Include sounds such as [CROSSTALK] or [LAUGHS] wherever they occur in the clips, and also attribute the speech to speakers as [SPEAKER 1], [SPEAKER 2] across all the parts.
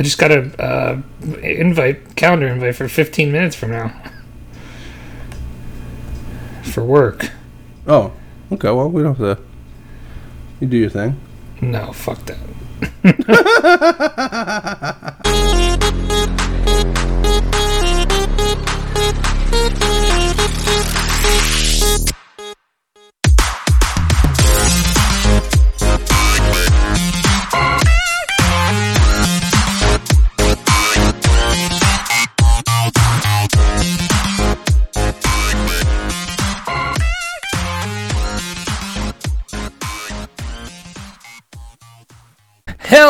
[SPEAKER 1] I just got a uh, invite calendar invite for 15 minutes from now for work.
[SPEAKER 2] Oh, okay. Well, we don't have to. You do your thing.
[SPEAKER 1] No, fuck that. [LAUGHS]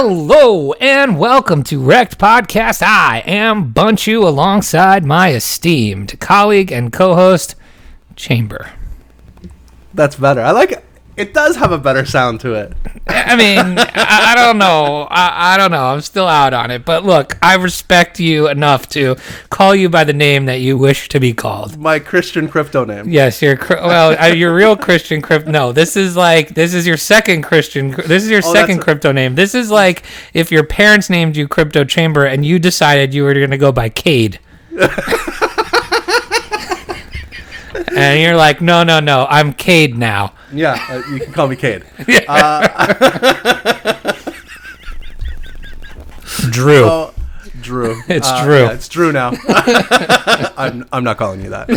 [SPEAKER 1] Hello and welcome to Rekt Podcast. I am Bunchu alongside my esteemed colleague and co-host Chamber.
[SPEAKER 2] That's better. I like it. Does have a better sound to it.
[SPEAKER 1] I mean, I, I don't know. I, I don't know. I'm still out on it. But look, I respect you enough to call you by the name that you wish to be called.
[SPEAKER 2] My Christian crypto name.
[SPEAKER 1] Yes, you're well. [LAUGHS] uh, Your real Christian crypto. No, this is like this is your second Christian. This is your
[SPEAKER 2] Oh,
[SPEAKER 1] second
[SPEAKER 2] that's a-
[SPEAKER 1] crypto name. This is like if your parents named you Crypto Chamber and you decided you were going to go by Cade. [LAUGHS] and you're like, no, no, no, I'm Cade now.
[SPEAKER 2] Yeah, uh, you can call me Cade. [LAUGHS]
[SPEAKER 1] Yeah, [LAUGHS] Drew.
[SPEAKER 2] Oh, Drew. [LAUGHS]
[SPEAKER 1] It's
[SPEAKER 2] Uh,
[SPEAKER 1] Drew.
[SPEAKER 2] yeah, it's Drew now. I'm, I'm not calling you that.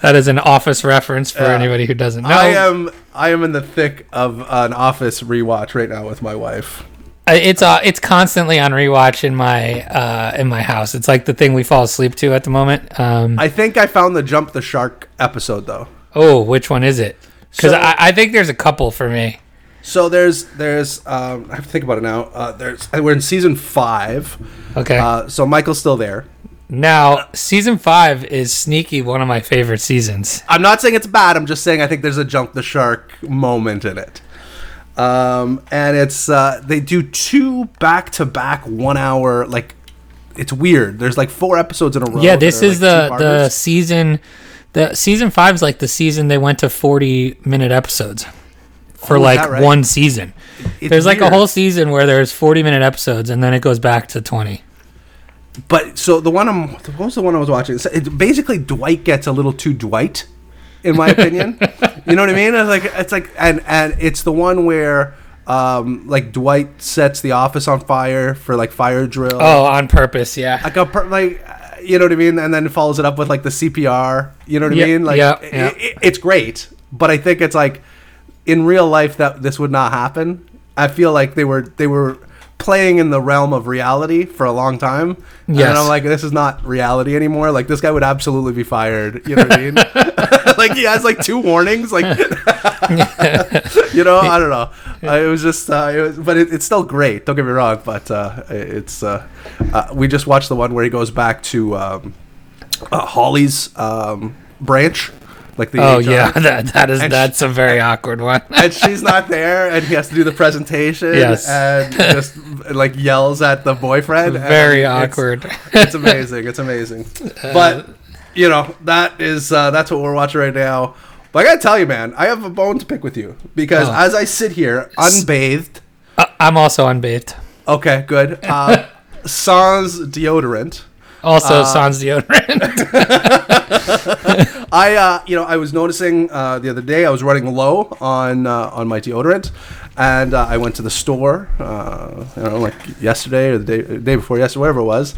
[SPEAKER 1] that is an office reference for anybody who doesn't know.
[SPEAKER 2] I am I am in the thick of an Office rewatch right now with my wife.
[SPEAKER 1] Uh, it's uh, it's constantly on rewatch in my uh, in my house. It's like the thing we fall asleep to at the moment. Um,
[SPEAKER 2] I think I found the Jump the Shark episode though.
[SPEAKER 1] Oh, which one is it? Because
[SPEAKER 2] So-
[SPEAKER 1] I, I think there's a couple for me.
[SPEAKER 2] So there's there's um, I have to think about it now. Uh, there's we're in season five.
[SPEAKER 1] Okay.
[SPEAKER 2] Uh, so Michael's still there.
[SPEAKER 1] now, season five is sneaky one of my favorite seasons.
[SPEAKER 2] I'm not saying it's bad. I'm just saying I think there's a jump the shark moment in it. Um, and it's uh, they do two back to back one hour like it's weird. There's like four episodes in a row.
[SPEAKER 1] yeah, this is
[SPEAKER 2] like,
[SPEAKER 1] the the season. The season five is like the season they went to 40 minute episodes for
[SPEAKER 2] Oh,
[SPEAKER 1] like
[SPEAKER 2] right?
[SPEAKER 1] one season.
[SPEAKER 2] It's
[SPEAKER 1] there's like a whole season where there's 40 minute episodes and then it goes back to 20.
[SPEAKER 2] But so the one I'm what was the one I was watching? So it, basically, Dwight gets a little too Dwight, in my opinion. [LAUGHS] you know what I mean? It's like it's like and and it's the one where. Um, like Dwight sets the office on fire for like fire drill.
[SPEAKER 1] Oh, on purpose, yeah.
[SPEAKER 2] like a per- like you know what I mean, and then follows it up with like the CPR. You know what
[SPEAKER 1] Yeah,
[SPEAKER 2] I mean? Like
[SPEAKER 1] yeah, yeah.
[SPEAKER 2] i- it's great, but I think it's like in real life that this would not happen. I feel like they were they were playing in the realm of reality for a long time.
[SPEAKER 1] Yes.
[SPEAKER 2] And I'm like, this is not reality anymore. Like this guy would absolutely be fired. You know what I mean? [LAUGHS] [LAUGHS] like he has like two warnings. Like [LAUGHS] [LAUGHS] you know, I don't know. Uh, it was just, uh, it was, but it, it's still great. Don't get me wrong. But uh, it's uh, uh, we just watched the one where he goes back to um, uh, Holly's um, branch, like the
[SPEAKER 1] Oh
[SPEAKER 2] HR.
[SPEAKER 1] yeah, [LAUGHS] that that is
[SPEAKER 2] And
[SPEAKER 1] that's a very awkward one. [LAUGHS]
[SPEAKER 2] and she's not there, and he has to do the presentation.
[SPEAKER 1] Yes.
[SPEAKER 2] and just like yells at the boyfriend.
[SPEAKER 1] very awkward. Uh,
[SPEAKER 2] It's amazing. It's amazing. But you know that is uh, that's what we're watching right now. But I gotta tell you, man, I have a bone to pick with you because
[SPEAKER 1] Oh.
[SPEAKER 2] as I sit here unbathed.
[SPEAKER 1] Uh, I'm also unbathed.
[SPEAKER 2] Okay, good. Uh, [LAUGHS] sans deodorant.
[SPEAKER 1] Also,
[SPEAKER 2] Uh,
[SPEAKER 1] sans deodorant. [LAUGHS]
[SPEAKER 2] I, uh, you know, I was noticing uh, the other day I was running low on uh, on my deodorant, and uh, I went to the store. Uh, don't know, like yesterday or the day, day before yesterday, whatever it was,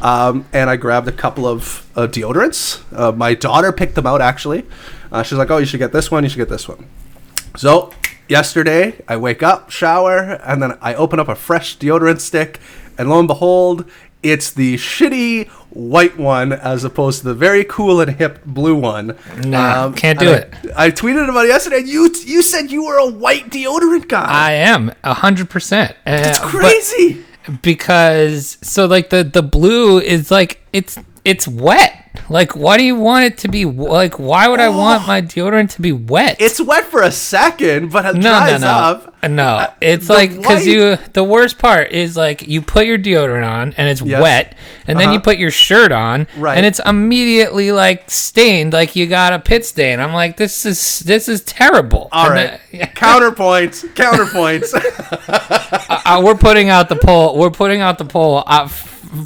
[SPEAKER 2] um, and I grabbed a couple of uh, deodorants. Uh, my daughter picked them out actually. Uh, she's like, "Oh, you should get this one. You should get this one." So yesterday, I wake up, shower, and then I open up a fresh deodorant stick, and lo and behold, it's the shitty white one as opposed to the very cool and hip blue one.
[SPEAKER 1] Nah, can't do
[SPEAKER 2] and
[SPEAKER 1] it.
[SPEAKER 2] I, I tweeted about it yesterday. and You you said you were a white deodorant guy.
[SPEAKER 1] I am a hundred percent.
[SPEAKER 2] it's crazy.
[SPEAKER 1] Because so like the the blue is like it's it's wet. Like, why do you want it to be like? Why would I want my deodorant to be wet?
[SPEAKER 2] It's wet for a second, but it
[SPEAKER 1] no, no,
[SPEAKER 2] dries
[SPEAKER 1] no.
[SPEAKER 2] up.
[SPEAKER 1] No, it's
[SPEAKER 2] the
[SPEAKER 1] like because you. The worst part is like you put your deodorant on and it's
[SPEAKER 2] Yes.
[SPEAKER 1] wet, and then you
[SPEAKER 2] Uh-huh.
[SPEAKER 1] put your shirt on,
[SPEAKER 2] Right.
[SPEAKER 1] and it's immediately like stained, like you got a pit stain. I'm like, this is this is terrible.
[SPEAKER 2] All
[SPEAKER 1] And
[SPEAKER 2] right.
[SPEAKER 1] then-
[SPEAKER 2] Counterpoint. [LAUGHS] Counterpoint. [LAUGHS]
[SPEAKER 1] uh, we're putting out the poll. We're putting out the poll uh,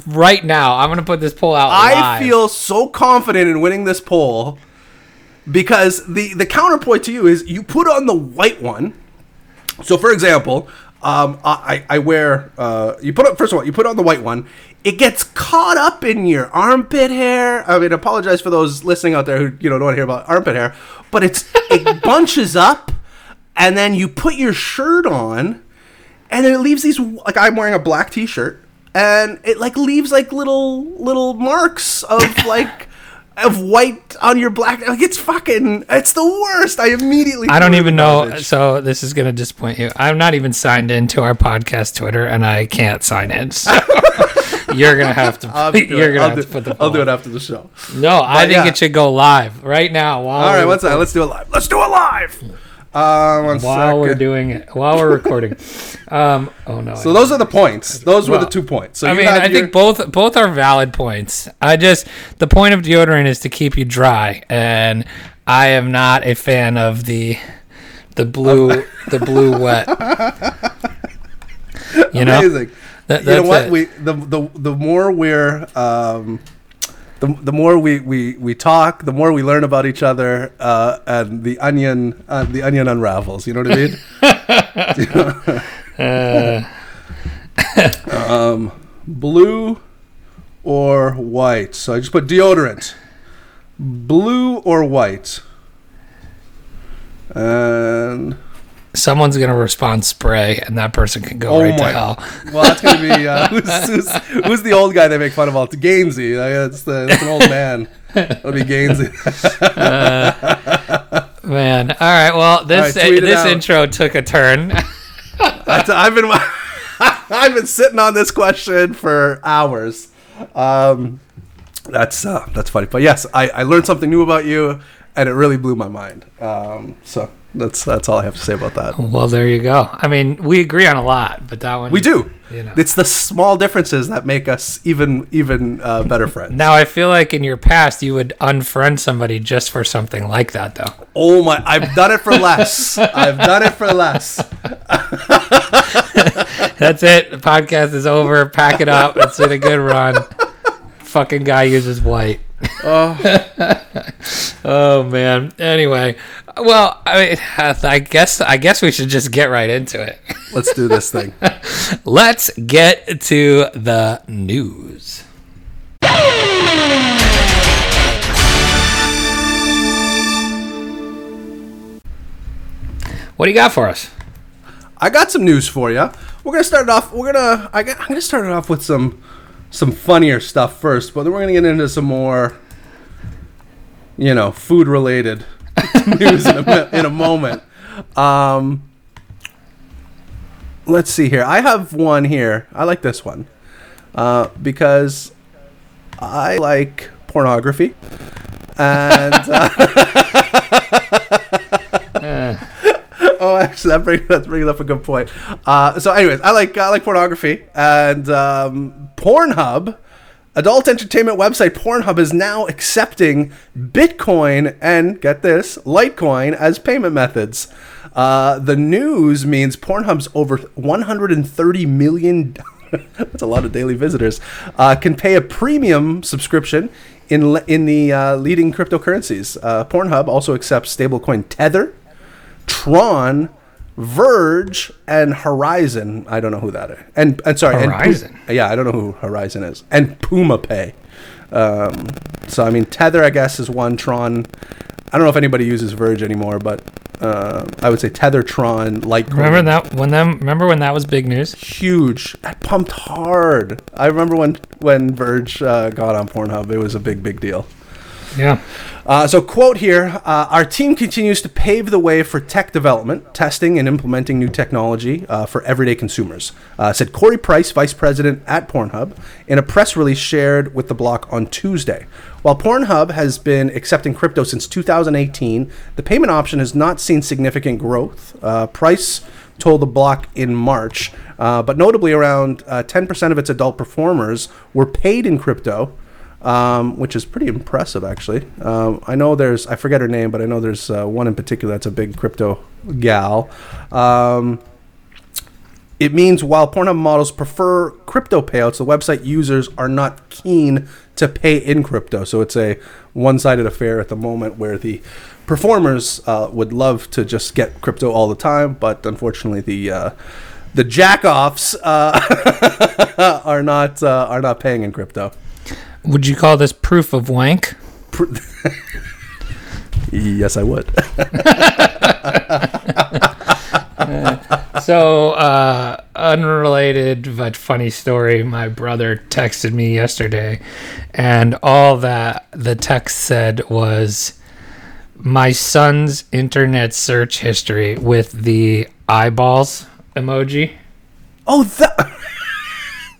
[SPEAKER 1] right now. I'm gonna put this poll out.
[SPEAKER 2] I
[SPEAKER 1] live.
[SPEAKER 2] feel so confident in winning this poll because the the counterpoint to you is you put on the white one. So, for example, um, I, I wear uh, you put up first of all you put on the white one. It gets caught up in your armpit hair. I mean, apologize for those listening out there who you know don't want to hear about armpit hair, but it's [LAUGHS] it bunches up, and then you put your shirt on, and then it leaves these like I'm wearing a black t-shirt and it like leaves like little little marks of [LAUGHS] like of white on your black like it's fucking it's the worst i immediately
[SPEAKER 1] I don't
[SPEAKER 2] threw it in
[SPEAKER 1] even know. So this is gonna disappoint you. I'm not even signed into our podcast Twitter, and I can't sign in. So [LAUGHS] you're gonna have to.
[SPEAKER 2] I'll
[SPEAKER 1] you're gonna
[SPEAKER 2] I'll
[SPEAKER 1] have
[SPEAKER 2] do-
[SPEAKER 1] to put the.
[SPEAKER 2] I'll do it after the show
[SPEAKER 1] No, I think
[SPEAKER 2] yeah.
[SPEAKER 1] it should go live right now. While
[SPEAKER 2] all right what's that let's do it live let's do it live uh,
[SPEAKER 1] while we're doing it while we're recording. [LAUGHS] Um, oh no.
[SPEAKER 2] so those are the points those were the two points so
[SPEAKER 1] I mean, I
[SPEAKER 2] your-
[SPEAKER 1] think both both are valid points. I just the point of deodorant is to keep you dry, and I am not a fan of the the blue the blue [LAUGHS] wet. [LAUGHS] You know,
[SPEAKER 2] amazing
[SPEAKER 1] That-
[SPEAKER 2] you know what
[SPEAKER 1] it.
[SPEAKER 2] we the, the the more we're um the, the more we, we, we talk, the more we learn about each other, uh, and the onion uh, the onion unravels. You know what I mean? [LAUGHS] um, blue or white. So I just put deodorant. Blue or white. And
[SPEAKER 1] someone's gonna respond spray, and that person can go
[SPEAKER 2] Oh
[SPEAKER 1] right to hell.
[SPEAKER 2] well, that's gonna be uh, [LAUGHS] who's, who's, who's the old guy they make fun of all? It's Gainsey. Like, that's, the, that's an old man. That'll be Gainsey.
[SPEAKER 1] Man, all right. Well, this
[SPEAKER 2] right, it
[SPEAKER 1] this
[SPEAKER 2] out.
[SPEAKER 1] intro took a turn. [LAUGHS]
[SPEAKER 2] That's- I've been [LAUGHS] I've been sitting on this question for hours. Um, that's uh, that's funny, but yes, I, I learned something new about you, and it really blew my mind. Um, so that's that's all I have to say about that.
[SPEAKER 1] well, there you go. I mean, we agree on a lot, but that one
[SPEAKER 2] We do.
[SPEAKER 1] You know.
[SPEAKER 2] It's the small differences that make us even even uh, better friends.
[SPEAKER 1] Now I feel like in your past you would unfriend somebody just for something like that, though.
[SPEAKER 2] Oh my! I've done it for less. I've done it for less. [LAUGHS]
[SPEAKER 1] That's it. The podcast is over. Pack it up. It's been a good run. Fucking guy uses white. Oh. [LAUGHS] oh. man. Anyway, well, I mean, I guess I guess we should just get right into it.
[SPEAKER 2] Let's do this thing. [LAUGHS]
[SPEAKER 1] Let's get to the news. What do you got for us?
[SPEAKER 2] I got some news for you. We're gonna start it off. We're gonna. I got, I'm gonna start it off with some some funnier stuff first, but then we're gonna get into some more, you know, food related [LAUGHS] news in a, in a moment. Um, let's see here. I have one here. I like this one uh, because I like pornography, and. Uh, [LAUGHS] Oh, [LAUGHS] actually, that brings that brings up a good point. Uh, so, anyways, I like I like pornography, and um, Pornhub, adult entertainment website Pornhub, is now accepting Bitcoin and get this Litecoin as payment methods. Uh, the news means Pornhub's over 130 million. [LAUGHS] that's a lot of daily visitors. Uh, can pay a premium subscription in in the uh, leading cryptocurrencies. Uh, Pornhub also accepts stablecoin Tether. Tron, Verge, and Horizon. I don't know who that is. And and sorry, and
[SPEAKER 1] Horizon?
[SPEAKER 2] yeah, I don't know who Horizon is. And Puma Pay. Um, so I mean, Tether, I guess, is one. Tron. I don't know if anybody uses Verge anymore, but uh, I would say Tether, Tron, Litecoin.
[SPEAKER 1] Remember that when them? Remember when that was big news?
[SPEAKER 2] Huge. That pumped hard. I remember when when Verge uh, got on Pornhub. It was a big, big deal.
[SPEAKER 1] Yeah.
[SPEAKER 2] Uh, so, quote here uh, Our team continues to pave the way for tech development, testing, and implementing new technology uh, for everyday consumers, uh, said Corey Price, vice president at Pornhub, in a press release shared with the block on Tuesday. While Pornhub has been accepting crypto since 2018, the payment option has not seen significant growth. Uh, Price told the block in March. Uh, but notably, around uh, 10% of its adult performers were paid in crypto, um, which is pretty impressive, actually. Um, I know there's, I forget her name, but I know there's uh, one in particular that's a big crypto gal. Um, it means while Pornhub models prefer crypto payouts, the website users are not keen to pay in crypto. So it's a one sided affair at the moment where the performers uh, would love to just get crypto all the time, but unfortunately, the uh, the jackoffs uh, [LAUGHS] are not uh, are not paying in crypto.
[SPEAKER 1] Would you call this proof of wank? [LAUGHS]
[SPEAKER 2] Yes, I would. [LAUGHS]
[SPEAKER 1] So, uh, unrelated but funny story. My brother texted me yesterday, and all that the text said was my son's internet search history with the eyeballs emoji.
[SPEAKER 2] oh, that.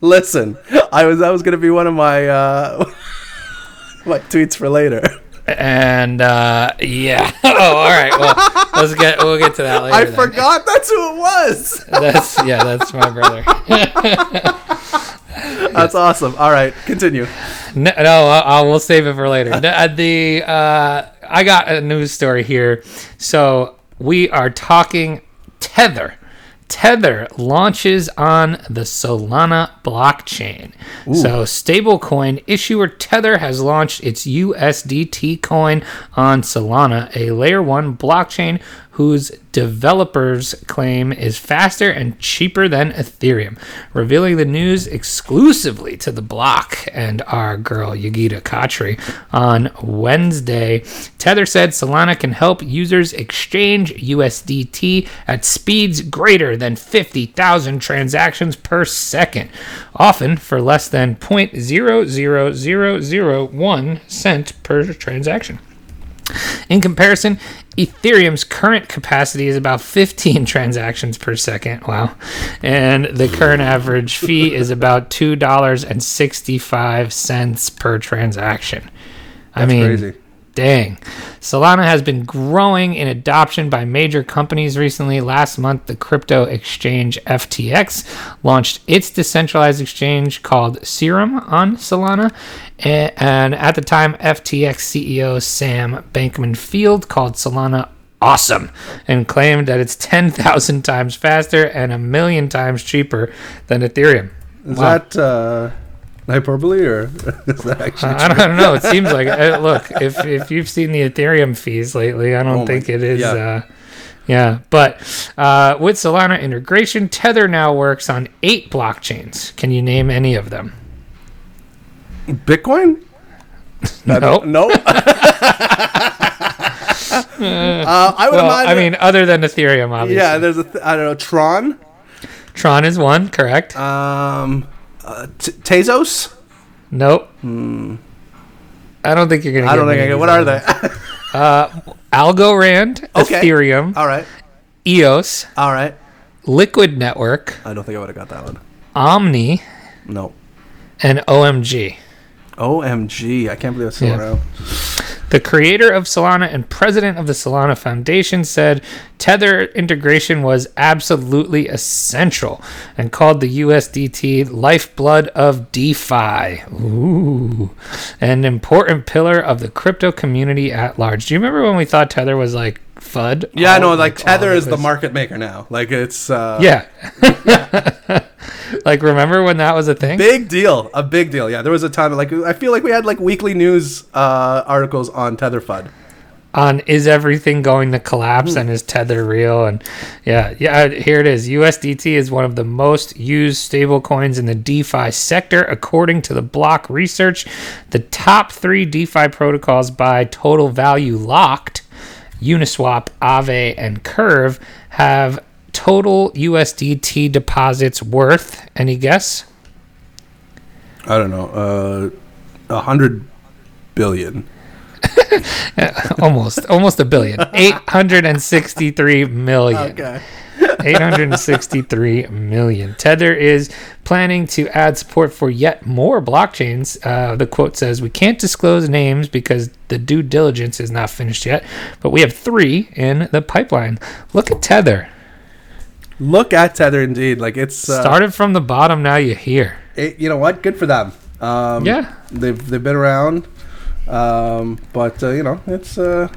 [SPEAKER 2] Listen, I was that was gonna be one of my uh, [LAUGHS] my tweets for later.
[SPEAKER 1] And uh, yeah. [LAUGHS] Oh, all right. Well, let's get we'll get to that later.
[SPEAKER 2] I
[SPEAKER 1] then.
[SPEAKER 2] forgot that's who it was.
[SPEAKER 1] That's yeah. That's my brother. [LAUGHS]
[SPEAKER 2] That's awesome. All right, continue.
[SPEAKER 1] No, no I'll, I'll, we'll save it for later. The, uh, the uh, I got a news story here. So we are talking Tether. Tether launches on the Solana blockchain. So, stablecoin issuer Tether has launched its USDT coin on Solana, a layer 1 blockchain whose developers claim is faster and cheaper than Ethereum. Revealing the news exclusively to the block and our girl Yogita Khatri on Wednesday, Tether said Solana can help users exchange USDT at speeds greater than 50,000 transactions per second, often for less than 0.00001 cent per transaction. In comparison, Ethereum's current capacity is about 15 [LAUGHS] transactions per second. Wow. And the current average fee is about $2.65 per transaction. I mean,
[SPEAKER 2] crazy.
[SPEAKER 1] Dang. Solana has been growing in adoption by major companies recently. Last month, the crypto exchange FTX launched its decentralized exchange called Serum on Solana. And at the time, FTX CEO Sam Bankman Fried called Solana awesome and claimed that it's 10,000 [LAUGHS] times faster and a million times cheaper than Ethereum.
[SPEAKER 2] Is
[SPEAKER 1] Wow.
[SPEAKER 2] that uh, hyperbole or [LAUGHS] is that actually?
[SPEAKER 1] I don't, I don't know. It seems like uh, look if if you've seen the Ethereum fees lately, I don't
[SPEAKER 2] Oh my-
[SPEAKER 1] think it is.
[SPEAKER 2] yeah.
[SPEAKER 1] Uh, yeah, but uh, with Solana integration, Tether now works on eight blockchains. Can you name any of them?
[SPEAKER 2] Bitcoin?
[SPEAKER 1] No.
[SPEAKER 2] No. [LAUGHS] uh, I would
[SPEAKER 1] Well,
[SPEAKER 2] imagine.
[SPEAKER 1] I mean, other than Ethereum, obviously.
[SPEAKER 2] yeah. There's a th- I don't know Tron.
[SPEAKER 1] Tron is one, correct?
[SPEAKER 2] Um, uh, t- Tezos.
[SPEAKER 1] nope. I don't think you're gonna.
[SPEAKER 2] Hmm. I don't think I get. What are they?
[SPEAKER 1] ones. [LAUGHS] Algorand,
[SPEAKER 2] Okay.
[SPEAKER 1] Ethereum,
[SPEAKER 2] All right.
[SPEAKER 1] EOS,
[SPEAKER 2] All right.
[SPEAKER 1] Liquid Network,
[SPEAKER 2] I don't think I would have got that one.
[SPEAKER 1] Omni,
[SPEAKER 2] No.
[SPEAKER 1] and OMG.
[SPEAKER 2] OMG! I can't believe still
[SPEAKER 1] Yeah.
[SPEAKER 2] around.
[SPEAKER 1] The creator of Solana and president of the Solana Foundation said Tether integration was absolutely essential and called the USDT lifeblood of DeFi. Ooh, an important pillar of the crypto community at large. Do you remember when we thought Tether was like FUD?
[SPEAKER 2] Yeah, I know. Like
[SPEAKER 1] all
[SPEAKER 2] Tether is the market maker now. Like it's uh,
[SPEAKER 1] Yeah. [LAUGHS] like remember when that was a thing?
[SPEAKER 2] big deal. A big deal. Yeah, there was a time like I feel like we had like weekly news uh, articles on Tether FUD.
[SPEAKER 1] on is everything going to collapse and is tether real and yeah yeah here it is usdt is one of the most used stable coins in the defi sector according to the block research the top three defi protocols by total value locked uniswap aave and curve have total usdt deposits worth any guess
[SPEAKER 2] I don't know. Uh, a hundred billion. [LAUGHS]
[SPEAKER 1] almost almost a billion [LAUGHS] 863 million
[SPEAKER 2] Okay.
[SPEAKER 1] 863 million. Tether is planning to add support for yet more blockchains. Uh, the quote says, We can't disclose names because the due diligence is not finished yet, but we have three in the pipeline. Look at Tether.
[SPEAKER 2] Look at Tether, indeed. Like it's uh,
[SPEAKER 1] Started from the bottom, now you hear.
[SPEAKER 2] it- you know what? Good for them. Um,
[SPEAKER 1] Yeah.
[SPEAKER 2] they've they've been around, um, but uh, you know it's uh,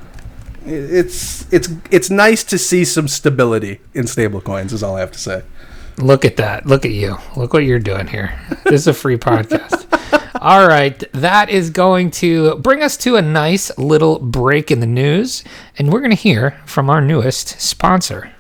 [SPEAKER 2] it's it's it's nice to see some stability in stablecoins. Is all I have to say.
[SPEAKER 1] Look at that. Look at you. Look what you're doing here. This is a free podcast. [LAUGHS] All right. That is going to bring us to a nice little break in the news. And we're going to hear from our newest sponsor.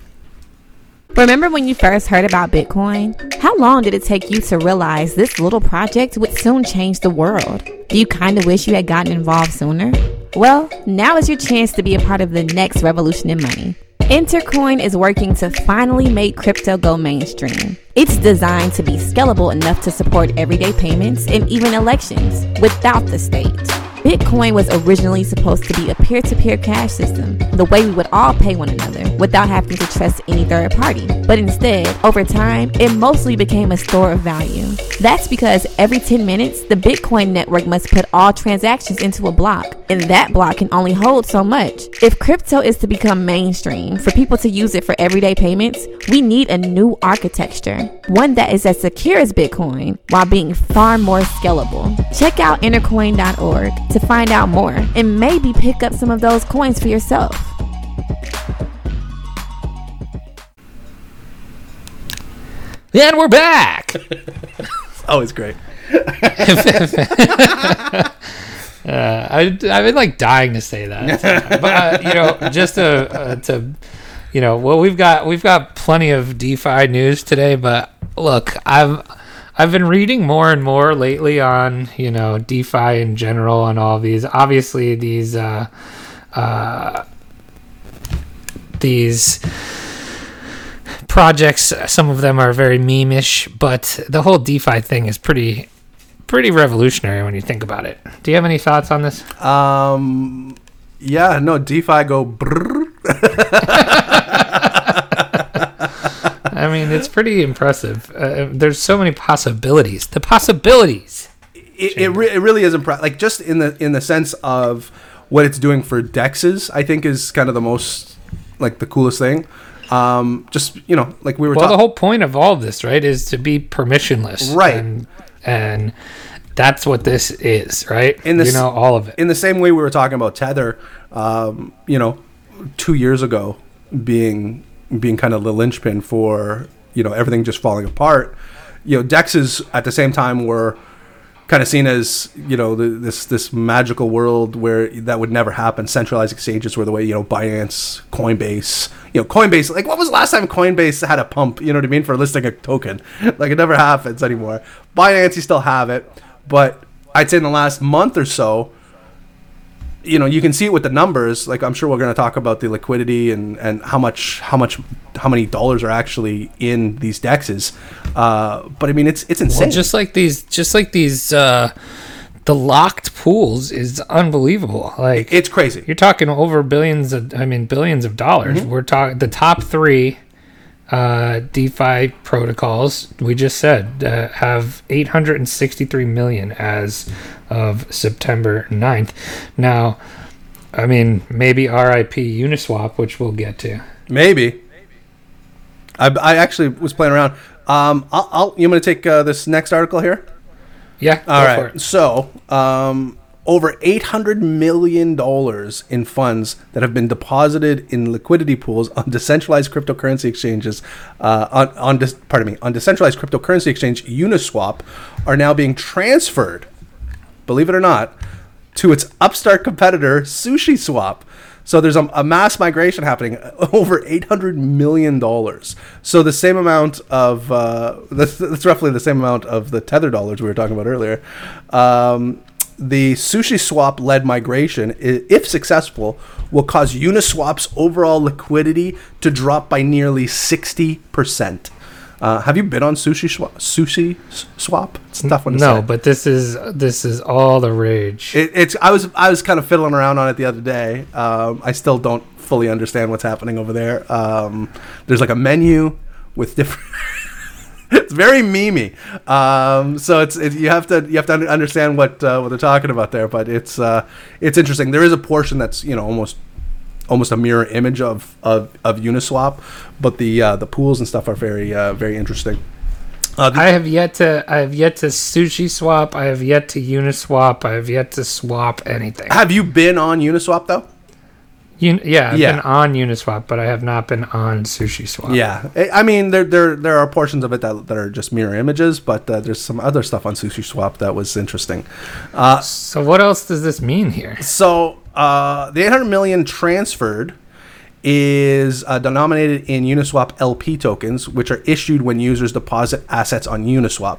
[SPEAKER 3] Remember when you first heard about Bitcoin? How long did it take you to realize this little project would soon change the world? Do you kind of wish you had gotten involved sooner? Well, now is your chance to be a part of the next revolution in money. Intercoin is working to finally make crypto go mainstream. It's designed to be scalable enough to support everyday payments and even elections without the state. Bitcoin was originally supposed to be a peer to peer cash system, the way we would all pay one another without having to trust any third party. But instead, over time, it mostly became a store of value. That's because every 10 minutes, the Bitcoin network must put all transactions into a block, and that block can only hold so much. If crypto is to become mainstream, for people to use it for everyday payments, we need a new architecture, one that is as secure as Bitcoin while being far more scalable. Check out intercoin.org to find out more and maybe pick up some of those coins for yourself.
[SPEAKER 1] And we're back. [LAUGHS]
[SPEAKER 2] Always great. [LAUGHS]
[SPEAKER 1] Uh, I, I've been like dying to say that, [LAUGHS] but uh, you know, just to uh, to you know, well, we've got we've got plenty of DeFi news today, but look, I've I've been reading more and more lately on you know DeFi in general and all these. Obviously, these uh, uh, these projects, some of them are very meme-ish, but the whole DeFi thing is pretty pretty revolutionary when you think about it. Do you have any thoughts on this?
[SPEAKER 2] Um, yeah, no, DeFi go brrr. [LAUGHS]
[SPEAKER 1] I mean, it's pretty impressive. Uh, there's so many possibilities. The possibilities.
[SPEAKER 2] It, it, re- it really is impressive. Like just in the in the sense of what it's doing for dexes, I think is kind of the most like the coolest thing. Um, just you know, like we were
[SPEAKER 1] Well, the whole point of all of this, right, is to be permissionless,
[SPEAKER 2] Right.
[SPEAKER 1] And, and that's what this is, right?
[SPEAKER 2] In this-
[SPEAKER 1] you know, all of it.
[SPEAKER 2] in the same way we were talking about tether um, you know two years ago being being kind of the linchpin for you know everything just falling apart. You know dexes at the same time were kind of seen as you know the, this this magical world where that would never happen. Centralized exchanges were the way you know binance coinbase you know coinbase like what was the last time coinbase had a pump? You know what i mean? For listing a token. [LAUGHS] Like it never happens anymore. Binance you still have it. But i'd say in the last month or so you know you can see it with the numbers like i'm sure we're going to talk about the liquidity and and how much how much how many dollars are actually in these dexes uh but i mean it's it's insane
[SPEAKER 1] Well, just like these, just like these, uh, the locked pools is unbelievable. Like
[SPEAKER 2] it's crazy
[SPEAKER 1] You're talking over billions of, I mean, billions of dollars.
[SPEAKER 2] Mm-hmm.
[SPEAKER 1] We're talking the top three uh, DeFi protocols we just said uh, have 863 million as of September 9th. Now, I mean, maybe RIP Uniswap, which we'll get to.
[SPEAKER 2] maybe i, I actually was playing around um i'll, I'll you want to take uh, this next article here
[SPEAKER 1] Yeah,
[SPEAKER 2] All
[SPEAKER 1] it.
[SPEAKER 2] So, um, over eight hundred million dollars in funds that have been deposited in liquidity pools on decentralized cryptocurrency exchanges, uh, on, on dis- pardon me, on decentralized cryptocurrency exchange Uniswap, are now being transferred. Believe it or not, to its upstart competitor Sushi Swap. So there's a, a mass migration happening, [LAUGHS] over eight hundred million dollars. So the same amount of uh, that's, [LAUGHS] that's roughly the same amount of the tether dollars we were talking about earlier. Um, the Sushi Swap led migration, if successful, will cause Uniswap's overall liquidity to drop by nearly sixty percent. Uh, have you been on Sushi Swap? Sushi Swap? It's tough one to
[SPEAKER 1] No,
[SPEAKER 2] say.
[SPEAKER 1] but this is this is all the rage.
[SPEAKER 2] It, it's I was I was kind of fiddling around on it the other day. Um, I still don't fully understand what's happening over there. Um, there's like a menu with different. [LAUGHS] it's very memey. Um, so it's it, you have to you have to understand what uh, what they're talking about there. But it's uh, it's interesting. There is a portion that's you know almost almost a mirror image of of, of Uniswap, but the uh, the pools and stuff are very uh, very interesting. Uh,
[SPEAKER 1] I have yet to. I have yet to sushi swap. I have yet to Uniswap. I have yet to swap anything.
[SPEAKER 2] have you been on Uniswap though?
[SPEAKER 1] Un- yeah, I've
[SPEAKER 2] Yeah.
[SPEAKER 1] been on Uniswap, but I have not been on Sushi Swap.
[SPEAKER 2] Yeah, I- mean there there there are portions of it that, that are just mirror images, but uh, there's some other stuff on Sushi Swap that was interesting. Uh,
[SPEAKER 1] So what else does this mean here?
[SPEAKER 2] So uh, the 800 million transferred is uh, denominated in Uniswap LP tokens, which are issued when users deposit assets on Uniswap.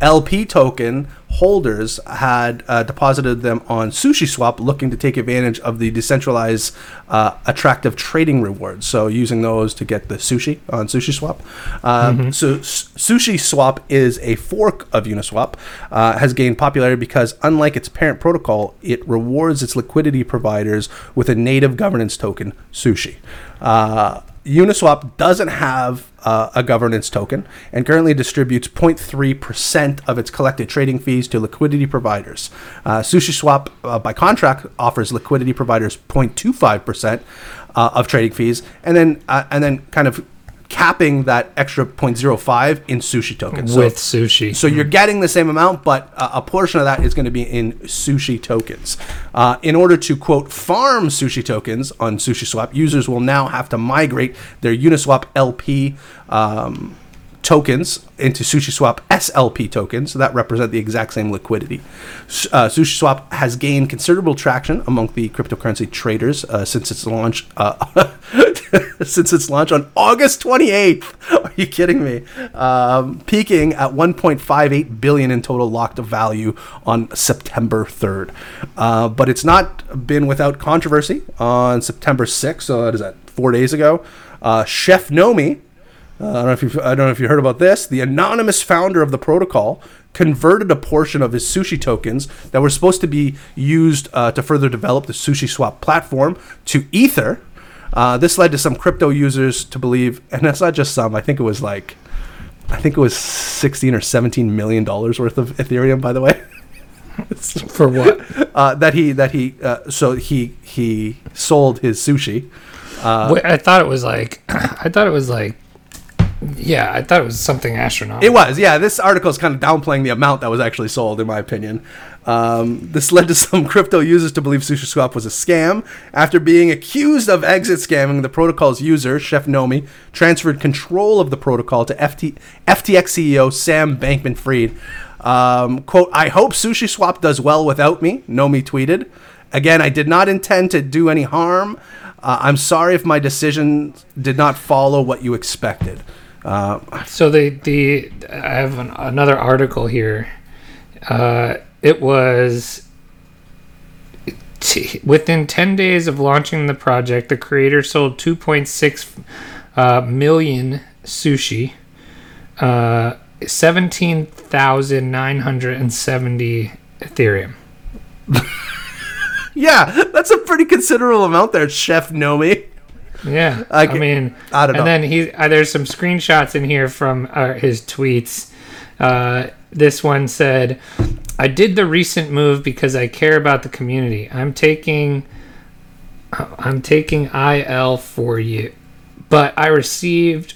[SPEAKER 2] LP token holders had uh, deposited them on SushiSwap, looking to take advantage of the decentralized, uh, attractive trading rewards. So using those to get the sushi on SushiSwap. Um, So S- SushiSwap is a fork of Uniswap, uh, has gained popularity because unlike its parent protocol, it rewards its liquidity providers with a native governance token, Sushi. Uh, Uniswap doesn't have uh, a governance token and currently distributes 0.3% of its collected trading fees to liquidity providers. Uh, SushiSwap, uh, by contract, offers liquidity providers 0.25% uh, of trading fees, and then uh, and then kind of capping that extra 0.05 in Sushi tokens.
[SPEAKER 1] With sushi.
[SPEAKER 2] So you're getting the same amount, but uh, a portion of that is going to be in sushi tokens. Uh, in order to quote farm sushi tokens on SushiSwap, users will now have to migrate their Uniswap LP um, tokens into SushiSwap SLP tokens that represent the exact same liquidity. Uh, SushiSwap has gained considerable traction among the cryptocurrency traders uh, since its launch. Uh, [LAUGHS] since its launch on August 28th. Are you kidding me? Um, peaking at 1.58 billion in total locked value on September 3rd. Uh, but it's not been without controversy. On September 6th, so that is that four days ago, uh, Chef Nomi. Uh, I don't know if you I don't know if you heard about this. The anonymous founder of the protocol converted a portion of his sushi tokens that were supposed to be used uh, to further develop the Sushi Swap platform to Ether. Uh, this led to some crypto users to believe, and that's not just some. I think it was like, I think it was sixteen or seventeen million dollars worth of Ethereum. By the way, [LAUGHS]
[SPEAKER 1] For what?
[SPEAKER 2] uh, that he that he uh, so he he sold his sushi.
[SPEAKER 1] Wait, I thought it was like. [CLEARS THROAT] I thought it was like. Yeah, I thought it was something astronomical.
[SPEAKER 2] It was, yeah. This article is kind of downplaying the amount that was actually sold, in my opinion. Um, this led to [LAUGHS] some crypto users to believe SushiSwap was a scam. After being accused of exit scamming, the protocol's user, Chef Nomi, transferred control of the protocol to FT, FTX CEO Sam Bankman Fried. Um, quote, I hope SushiSwap does well without me, Nomi tweeted. Again, I did not intend to do any harm. Uh, I'm sorry if my decision did not follow what you expected. Uh,
[SPEAKER 1] So the the I have an, another article here. Uh, it was t- within ten days of launching the project, the creator sold two point six uh, million sushi, uh, seventeen thousand nine hundred and seventy Ethereum. [LAUGHS]
[SPEAKER 2] Yeah, that's a pretty considerable amount there, Chef Nomi.
[SPEAKER 1] Yeah,
[SPEAKER 2] I
[SPEAKER 1] I, mean,
[SPEAKER 2] I don't know.
[SPEAKER 1] And then he, uh, there's some screenshots in here from uh, his tweets. Uh, this one said, "I did the recent move because I care about the community. I'm taking, I'm taking IL for you, but I received."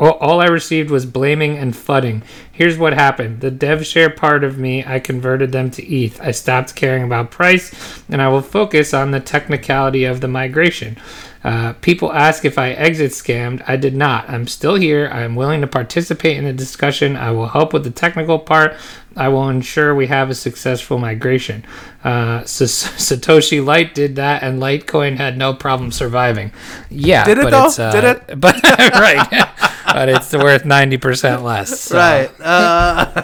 [SPEAKER 1] All, all I received was blaming and fudding. Here's what happened. The dev share part of me, I converted them to ETH. I stopped caring about price, and I will focus on the technicality of the migration. Uh, people ask if I exit scammed. I did not. I'm still here. I am willing to participate in the discussion. I will help with the technical part. I will ensure we have a successful migration. Uh, [LAUGHS] Satoshi Lite did that, and Litecoin had no problem surviving. Yeah,
[SPEAKER 2] Did it
[SPEAKER 1] but
[SPEAKER 2] though?
[SPEAKER 1] It's, uh,
[SPEAKER 2] Did it? [LAUGHS]
[SPEAKER 1] But [LAUGHS] right, but it's worth ninety percent less. so.
[SPEAKER 2] Right. Uh,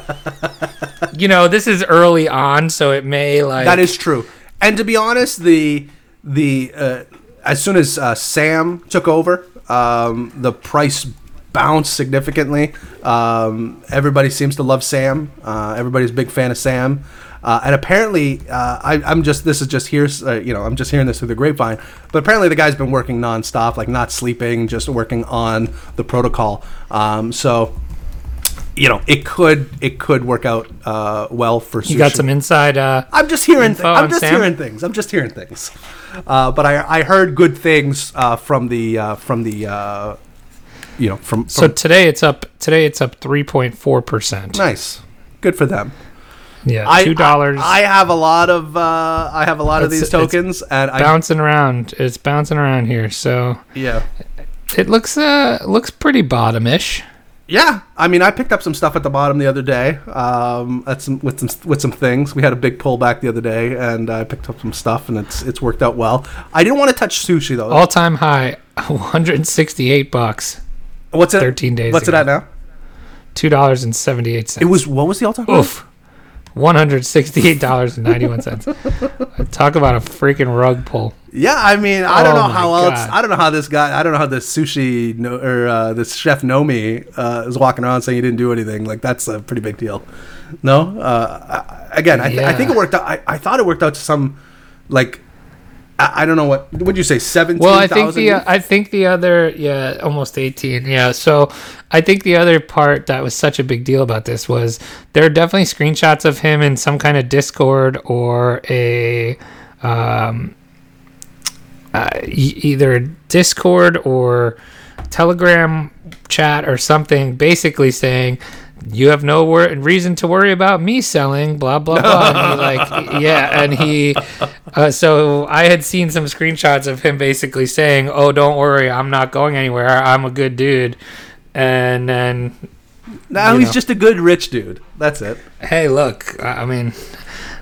[SPEAKER 1] You know, this is early on, so it may like
[SPEAKER 2] that is true. And to be honest, the the uh, as soon as uh, Sam took over, um, the price bounced significantly. Um, everybody seems to love Sam. Uh, everybody's a big fan of Sam. Uh, and apparently, uh, I, I'm just this is just here, uh, you know, I'm just hearing this through the grapevine. But apparently, the guy's been working nonstop, like not sleeping, just working on the protocol. Um, so you know, it could it could work out uh, well for sushi.
[SPEAKER 1] You got some inside. Uh,
[SPEAKER 2] I'm just hearing. Th- I'm just
[SPEAKER 1] Sam?
[SPEAKER 2] hearing things. I'm just hearing things. Uh, but I, I heard good things uh, from the uh, from the uh, you know from, from
[SPEAKER 1] so today it's up. Today it's up three point four percent.
[SPEAKER 2] nice. Good for them.
[SPEAKER 1] Yeah, two dollars.
[SPEAKER 2] I, I have a lot of uh, I have a lot of
[SPEAKER 1] It's-
[SPEAKER 2] these
[SPEAKER 1] it's
[SPEAKER 2] tokens, and I
[SPEAKER 1] bouncing around. It's bouncing around here. So
[SPEAKER 2] yeah
[SPEAKER 1] it looks uh looks pretty bottomish.
[SPEAKER 2] Yeah. I mean, I picked up some stuff at the bottom the other day. Um, at some with some with some things. We had a big pullback the other day, and I picked up some stuff, and it's it's worked out well. I didn't want to touch sushi though.
[SPEAKER 1] All time high, [LAUGHS] one hundred and sixty eight bucks.
[SPEAKER 2] what's it?
[SPEAKER 1] 13 days
[SPEAKER 2] What's
[SPEAKER 1] ago.
[SPEAKER 2] it at now?
[SPEAKER 1] Two dollars and seventy eight cents.
[SPEAKER 2] It was what was the all time?
[SPEAKER 1] oof. One hundred sixty-eight dollars and ninety-one cents. Talk about a freaking rug pull.
[SPEAKER 2] Yeah, I mean, I don't
[SPEAKER 1] Oh
[SPEAKER 2] know how else. I don't know how this guy. I don't know how this sushi no, or uh, this chef Nomi uh, is walking around saying he didn't do anything. Like that's a pretty big deal. No, uh, I, again, I, th- I think it worked out. I, I thought it worked out to some, like, I, don't know what. Would you say seventeen?
[SPEAKER 1] Well, I think the uh, I think the other yeah almost eighteen yeah. So I think the other part that was such a big deal about this was there are definitely screenshots of him in some kind of Discord or a um, uh, either Discord or Telegram chat or something, basically saying. You have no wor- reason to worry about me selling, blah blah blah. And like, [LAUGHS] yeah, and he, uh, so I had seen some screenshots of him basically saying, "Oh, don't worry, I'm not going anywhere. I'm a good dude." And then,
[SPEAKER 2] now he's
[SPEAKER 1] know.
[SPEAKER 2] just a good rich dude. That's it.
[SPEAKER 1] hey, look, I mean,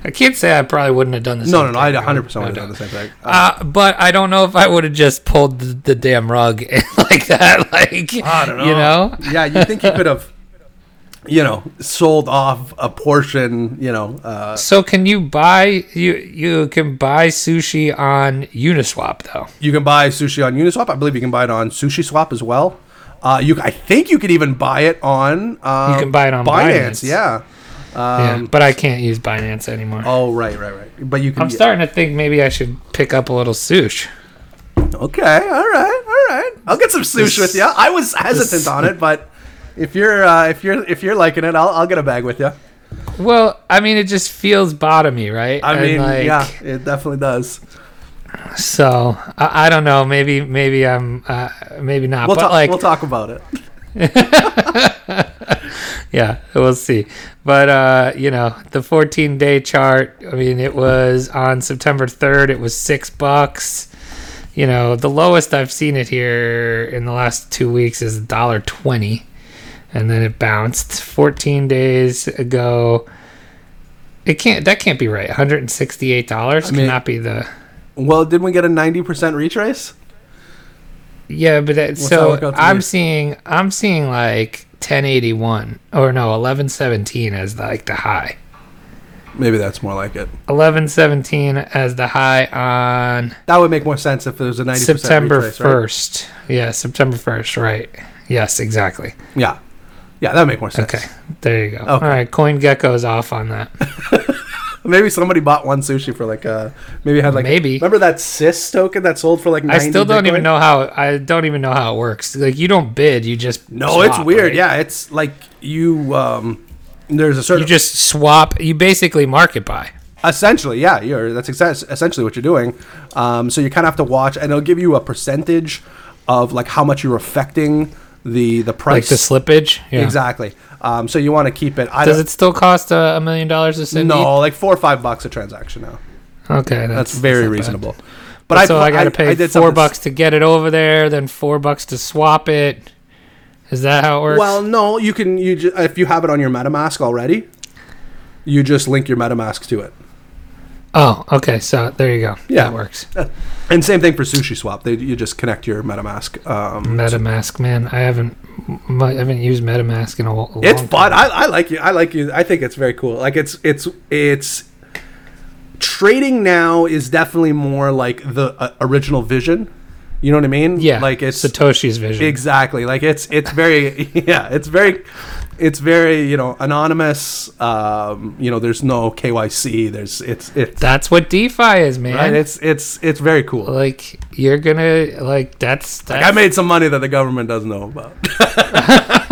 [SPEAKER 1] I can't say I probably wouldn't have done the
[SPEAKER 2] No,
[SPEAKER 1] same
[SPEAKER 2] no, no. No,
[SPEAKER 1] I
[SPEAKER 2] 100 percent would have done the same thing.
[SPEAKER 1] Uh, but I don't know if I would have just pulled the, the damn rug [LAUGHS] like that. Like,
[SPEAKER 2] I don't know.
[SPEAKER 1] You know,
[SPEAKER 2] yeah, you think he could have, you know, sold off a portion, you know, uh,
[SPEAKER 1] So can you buy you you can buy sushi on Uniswap though?
[SPEAKER 2] You can buy sushi on Uniswap. I believe you can buy it on Sushi Swap as well. Uh, you, I think you could even buy it on. Uh,
[SPEAKER 1] You can buy it on Binance.
[SPEAKER 2] Yeah.
[SPEAKER 1] yeah,
[SPEAKER 2] Um,
[SPEAKER 1] but I can't use Binance anymore.
[SPEAKER 2] Oh right, right, right. But you can.
[SPEAKER 1] I'm starting to think maybe I should pick up a little sushi.
[SPEAKER 2] Okay, all right, all right. I'll get some sushi
[SPEAKER 1] This-
[SPEAKER 2] with you. I was hesitant
[SPEAKER 1] this-
[SPEAKER 2] on it, but if you're uh, if you're if you're liking it, I'll, I'll get a bag with you.
[SPEAKER 1] Well, I mean, it just feels bottomy, right?
[SPEAKER 2] I
[SPEAKER 1] And,
[SPEAKER 2] mean,
[SPEAKER 1] like,
[SPEAKER 2] yeah, it definitely does.
[SPEAKER 1] So I, I don't know. Maybe maybe I'm uh, maybe not.
[SPEAKER 2] We'll
[SPEAKER 1] but
[SPEAKER 2] talk.
[SPEAKER 1] like,
[SPEAKER 2] we'll talk about it. [LAUGHS]
[SPEAKER 1] yeah, we'll see. But uh, you know, the 14 day chart. I mean, it was on September 3rd. It was six bucks. You know, the lowest I've seen it here in the last two weeks is dollar twenty, and then it bounced 14 days ago. It can't. That can't be right. 168 dollars
[SPEAKER 2] I mean-
[SPEAKER 1] cannot be the.
[SPEAKER 2] Well, didn't we get a ninety percent retrace?
[SPEAKER 1] Yeah, but that,
[SPEAKER 2] that
[SPEAKER 1] so
[SPEAKER 2] to
[SPEAKER 1] I'm
[SPEAKER 2] be?
[SPEAKER 1] seeing I'm seeing like 1081 or no 1117 as like the high.
[SPEAKER 2] Maybe that's more like it.
[SPEAKER 1] 1117 as the high on
[SPEAKER 2] That would make more sense if there was a ninety
[SPEAKER 1] September
[SPEAKER 2] retrace, right?
[SPEAKER 1] 1st. Yeah, September 1st, right. Yes, exactly.
[SPEAKER 2] Yeah, yeah, that would make more sense.
[SPEAKER 1] Okay. There you go.
[SPEAKER 2] Okay.
[SPEAKER 1] All right, CoinGecko is off on that. [LAUGHS]
[SPEAKER 2] Maybe somebody bought one sushi for like uh maybe had like
[SPEAKER 1] Maybe.
[SPEAKER 2] remember that cis token that sold for like 90
[SPEAKER 1] I still don't
[SPEAKER 2] Bitcoin?
[SPEAKER 1] even know how I don't even know how it works. Like you don't bid, you just
[SPEAKER 2] No, it's weird.
[SPEAKER 1] right?
[SPEAKER 2] Yeah, it's like you um there's a certain
[SPEAKER 1] You just swap, you basically market buy.
[SPEAKER 2] essentially yeah you're that's exa- essentially what you're doing. Um so you kind of have to watch and it'll give you a percentage of like how much you're affecting the the price, Like
[SPEAKER 1] the slippage. Yeah.
[SPEAKER 2] exactly. Um so you want to keep it I
[SPEAKER 1] Does it still cost a, a million dollars to send?
[SPEAKER 2] no, like 4 or 5 bucks a transaction now.
[SPEAKER 1] Okay, that's,
[SPEAKER 2] That's very
[SPEAKER 1] bad.
[SPEAKER 2] reasonable.
[SPEAKER 1] But so I,
[SPEAKER 2] pl-
[SPEAKER 1] got to pay
[SPEAKER 2] I did
[SPEAKER 1] four
[SPEAKER 2] something-
[SPEAKER 1] bucks to get it over there, then four bucks to swap it. Is that how it works?
[SPEAKER 2] Well, no, you can you ju- if you have it on your MetaMask already, you just link your MetaMask to it.
[SPEAKER 1] Oh, okay. So there you go.
[SPEAKER 2] Yeah.
[SPEAKER 1] that works. [LAUGHS]
[SPEAKER 2] And same thing for Sushi Swap. They you just connect your MetaMask. Um,
[SPEAKER 1] MetaMask, man. I haven't, I haven't used MetaMask in a long
[SPEAKER 2] it's fun. I, I like you. I like you. I think it's very cool. Like it's it's it's trading now is definitely more like the uh, original vision. You know what I mean?
[SPEAKER 1] yeah,
[SPEAKER 2] Like it's
[SPEAKER 1] Satoshi's vision.
[SPEAKER 2] exactly like it's it's very [LAUGHS] yeah it's very it's very you know anonymous. Um, you know, there's no KYC. There's it's it's
[SPEAKER 1] That's what DeFi is, man.
[SPEAKER 2] right. It's it's it's very cool.
[SPEAKER 1] like you're gonna like that's, that's
[SPEAKER 2] Like I made some money that the government doesn't know about. [LAUGHS]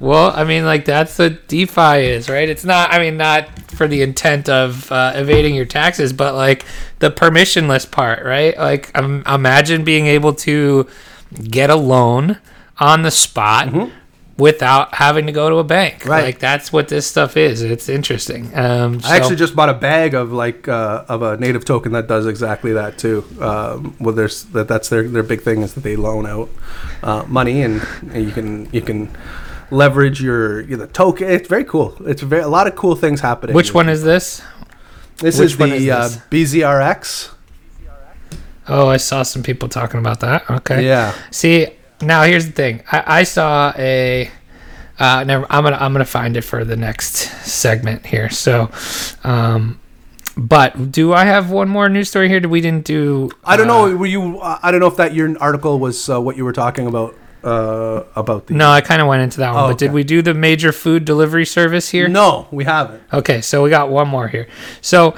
[SPEAKER 1] Well, I mean, like that's what DeFi is, right? It's not. I mean, not for the intent of uh, evading your taxes, but like the permissionless part, right? Like, um, imagine being able to get a loan on the spot without having to go to a bank.
[SPEAKER 2] Right.
[SPEAKER 1] Like that's what this stuff is. It's interesting. Um,
[SPEAKER 2] I actually just bought a bag of like uh, of a native token that does exactly that too. Um, well, there's that that's their their big thing is that they loan out uh, money and, and you can you can leverage your the token. It's very cool. It's very a lot of cool things happening.
[SPEAKER 1] which one is this?
[SPEAKER 2] This
[SPEAKER 1] which
[SPEAKER 2] is the
[SPEAKER 1] is
[SPEAKER 2] uh. BZRX.
[SPEAKER 1] Oh, I saw some people talking about that. Okay.
[SPEAKER 2] Yeah.
[SPEAKER 1] See, now here's the thing. I, I saw a. Uh, never. I'm gonna. I'm gonna find it for the next segment here. So, um, but do I have one more news story here? That we didn't do.
[SPEAKER 2] I don't
[SPEAKER 1] uh,
[SPEAKER 2] know. Were you? Uh, I don't know if that your article was uh, what you were talking about uh, about the.
[SPEAKER 1] No, I kind of went into that one.
[SPEAKER 2] Oh,
[SPEAKER 1] but did we do the major food delivery service here?
[SPEAKER 2] No, we haven't.
[SPEAKER 1] Okay, so we got one more here. So,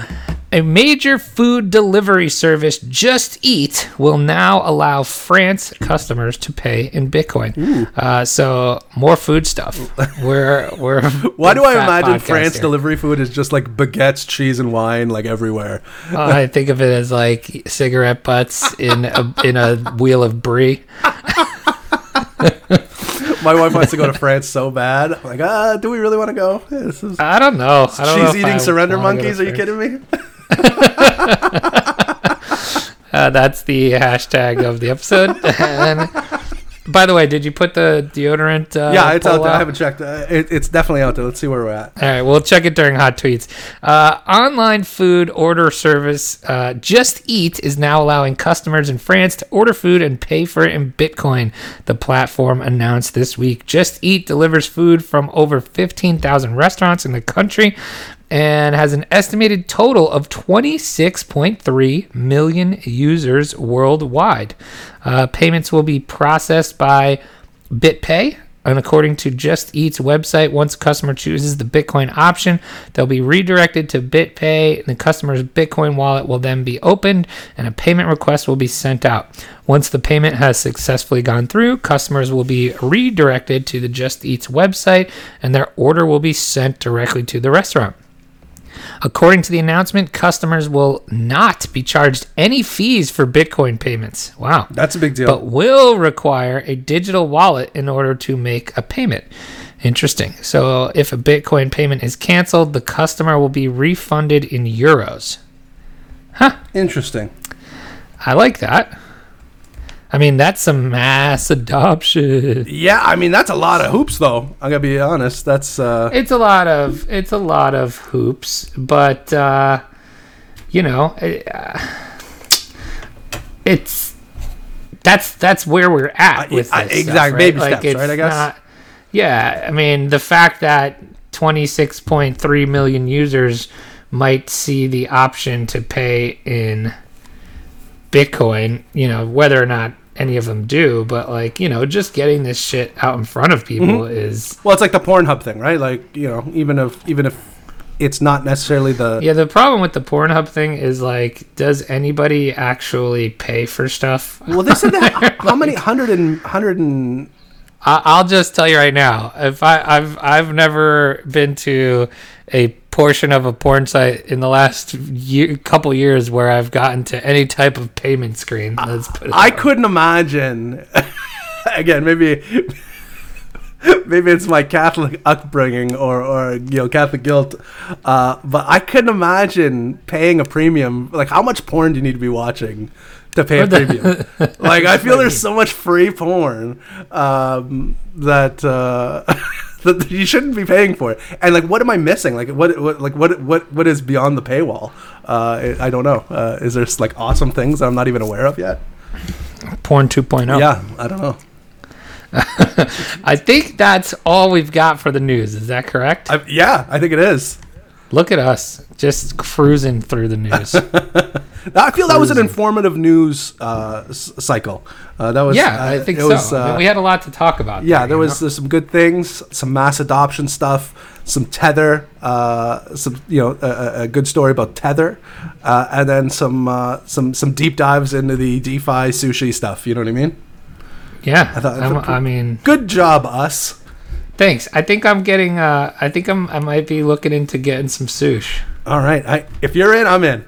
[SPEAKER 1] a major food delivery service, Just Eat, will now allow France customers to pay in Bitcoin. Uh, so, more food stuff. [LAUGHS] We're we're.
[SPEAKER 2] Why do I imagine France
[SPEAKER 1] here.
[SPEAKER 2] delivery food is just like baguettes, cheese, and wine like everywhere?
[SPEAKER 1] Uh, I think of it as like cigarette butts in a in a wheel of brie. [LAUGHS]
[SPEAKER 2] My wife wants to go to France so bad. I'm like, ah, do we really want to go? This is
[SPEAKER 1] I don't know. I don't know
[SPEAKER 2] eating
[SPEAKER 1] I
[SPEAKER 2] surrender
[SPEAKER 1] wanna go to
[SPEAKER 2] monkeys. Are you kidding me? [LAUGHS]
[SPEAKER 1] Uh, that's the hashtag of the episode. and [LAUGHS] [LAUGHS] by the way, did you put the deodorant? Uh,
[SPEAKER 2] yeah, it's out there. I haven't checked. Uh, it, it's definitely out there. Let's see where we're at.
[SPEAKER 1] All right, we'll check it during hot tweets. Uh, online food order service uh, Just Eat is now allowing customers in France to order food and pay for it in Bitcoin. The platform announced this week. Just Eat delivers food from over 15,000 restaurants in the country and has an estimated total of 26.3 million users worldwide. Uh, payments will be processed by BitPay. And according to Just Eat's website, once a customer chooses the Bitcoin option, they'll be redirected to BitPay. And the customer's Bitcoin wallet will then be opened and a payment request will be sent out. Once the payment has successfully gone through, customers will be redirected to the Just Eat's website and their order will be sent directly to the restaurant. According to the announcement, customers will not be charged any fees for Bitcoin payments. Wow
[SPEAKER 2] That's a big deal.
[SPEAKER 1] but will require a digital wallet in order to make a payment. Interesting. So if a Bitcoin payment is canceled, the customer will be refunded in euros. Huh.
[SPEAKER 2] Interesting.
[SPEAKER 1] I like that. I mean, that's some mass adoption.
[SPEAKER 2] Yeah, I mean that's a lot of hoops, though. I gotta be honest. That's uh,
[SPEAKER 1] It's a lot of it's a lot of hoops, but uh, you know, it, uh, it's that's that's where we're at
[SPEAKER 2] Uh,
[SPEAKER 1] with this
[SPEAKER 2] exactly.
[SPEAKER 1] stuff, right?
[SPEAKER 2] Baby
[SPEAKER 1] Like,
[SPEAKER 2] steps, right, I guess?
[SPEAKER 1] not- yeah, I mean, the fact that 26.3 million users might see the option to pay in Bitcoin, you know, whether or not any of them do, but like, you know, just getting this shit out in front of people
[SPEAKER 2] Mm-hmm.
[SPEAKER 1] is
[SPEAKER 2] well, it's like the Pornhub thing, right? Like you know, even if even if it's not necessarily the
[SPEAKER 1] Yeah, the problem with the Pornhub thing is like, does anybody actually pay for stuff?
[SPEAKER 2] well, they said that [LAUGHS] how many hundred and hundred and
[SPEAKER 1] I- I'll just tell you right now, if I, I've I've never been to a portion of a porn site in the last year, couple years where I've gotten to any type of payment screen. Let's put it
[SPEAKER 2] I couldn't imagine. [LAUGHS] again, maybe maybe it's my Catholic upbringing or or you know Catholic guilt, uh, but I couldn't imagine paying a premium. Like, how much porn do you need to be watching to pay a premium? [LAUGHS] like, I feel there's so much free porn um, that. Uh, [LAUGHS] That you shouldn't be paying for it, and like, what am I missing? Like, what, what, like, what, what, what is beyond the paywall? Uh, I don't know. Uh, is there like awesome things that I'm not even aware of yet?
[SPEAKER 1] Porn 2.0.
[SPEAKER 2] Yeah, I don't know. [LAUGHS]
[SPEAKER 1] I think that's all we've got for the news. Is that correct?
[SPEAKER 2] I, yeah, I think it is.
[SPEAKER 1] Look at us, just cruising through the news. [LAUGHS]
[SPEAKER 2] I feel that was an informative news uh, cycle. Uh, that was
[SPEAKER 1] yeah, I think so.
[SPEAKER 2] Was, uh,
[SPEAKER 1] we had a lot to talk about.
[SPEAKER 2] yeah, there
[SPEAKER 1] you
[SPEAKER 2] was
[SPEAKER 1] know?
[SPEAKER 2] some good things, some mass adoption stuff, some tether, uh, some you know a, a- good story about tether, uh, and then some uh, some some deep dives into the DeFi sushi stuff. You know what I mean?
[SPEAKER 1] yeah.
[SPEAKER 2] I thought-
[SPEAKER 1] I mean,
[SPEAKER 2] Good job, us.
[SPEAKER 1] Thanks. I think I'm getting. Uh, I think I'm. I might be looking into getting some sush.
[SPEAKER 2] All right. I, if you're in, I'm in.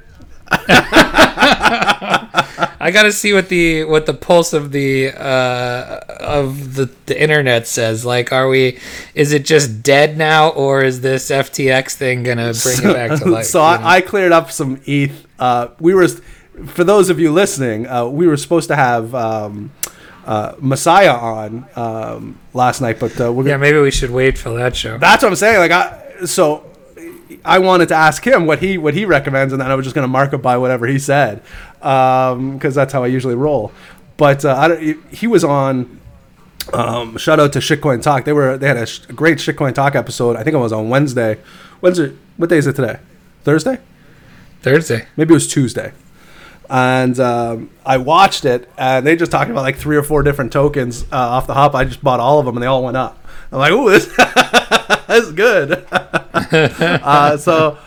[SPEAKER 1] I got to see what the what the pulse of the uh, of the the internet says. Like, are we? Is it just dead now, or is this FTX thing gonna bring it back to life?
[SPEAKER 2] so
[SPEAKER 1] know?
[SPEAKER 2] I, I cleared up some ETH. Uh, we were, for those of you listening, uh, we were supposed to have um, uh, Messiah on um, last night, but uh, we're
[SPEAKER 1] yeah, maybe we should wait for that show.
[SPEAKER 2] that's what I'm saying. Like, I so I wanted to ask him what he what he recommends, and then I was just going to mark it by whatever he said, because that's how I usually roll. But uh, I don't, he was on. Um, shout out to Shitcoin Talk. They were they had a, sh- great Shitcoin Talk episode. I think it was on Wednesday. Wednesday. What day is it today? Thursday.
[SPEAKER 1] Thursday.
[SPEAKER 2] maybe it was Tuesday. And um, I watched it, and they just talked about like three or four different tokens uh, off the hop. I just bought all of them, and they all went up. I'm like, ooh, [LAUGHS] this, this is good. [LAUGHS] uh, so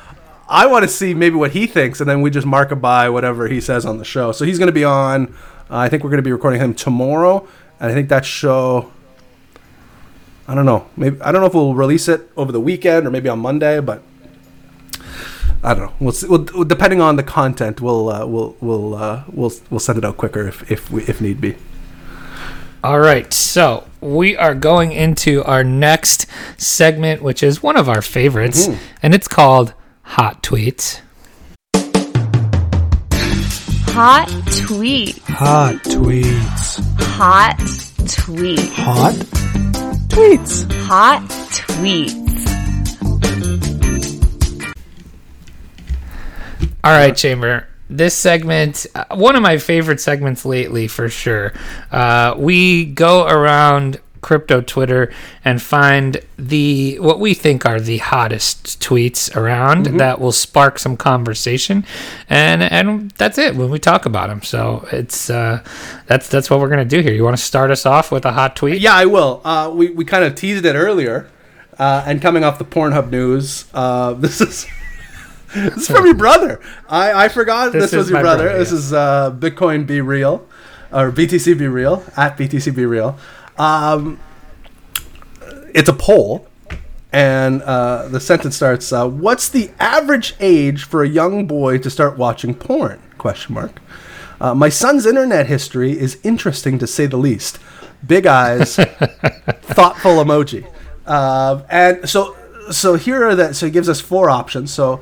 [SPEAKER 2] I want to see maybe what he thinks, and then we just mark it by whatever he says on the show. So he's going to be on. Uh, I think we're going to be recording him tomorrow, and I think that show. I don't know. Maybe I don't know if we'll release it over the weekend or maybe on Monday, but I don't know. We'll, see, we'll depending on the content, we'll uh, we'll we'll uh, we'll we'll send it out quicker if if we, if need be.
[SPEAKER 1] All right, so we are going into our next segment, which is one of our favorites,
[SPEAKER 2] Mhm.
[SPEAKER 1] and it's called Hot Tweets.
[SPEAKER 4] Hot tweet.
[SPEAKER 5] Hot tweets.
[SPEAKER 4] Hot tweet.
[SPEAKER 5] Hot tweets.
[SPEAKER 4] Hot tweets.
[SPEAKER 1] All right, Chamber. This segment, uh, one of my favorite segments lately, for sure. Uh, we go around crypto Twitter and find the what we think are the hottest tweets around that will spark some conversation, and and that's it when we talk about them. So it's uh, that's that's what we're gonna do here. You want to start us off with a hot tweet?
[SPEAKER 2] Yeah, I will. Uh, we we kind of teased it earlier, uh, and coming off the Pornhub news, uh, [LAUGHS] this is. This is from your brother. I, I forgot
[SPEAKER 1] This
[SPEAKER 2] this, was your brother.
[SPEAKER 1] brother,
[SPEAKER 2] This
[SPEAKER 1] yeah.
[SPEAKER 2] is uh, Bitcoin Be Real, or BTC Be Real at BTC Be Real. Um, it's a poll, and uh, the sentence starts: uh, "What's the average age for a young boy to start watching porn?" Question mark. Uh, my son's internet history is interesting to say the least. Big eyes, [LAUGHS] thoughtful emoji, uh, and so so here are the so he gives us four options. So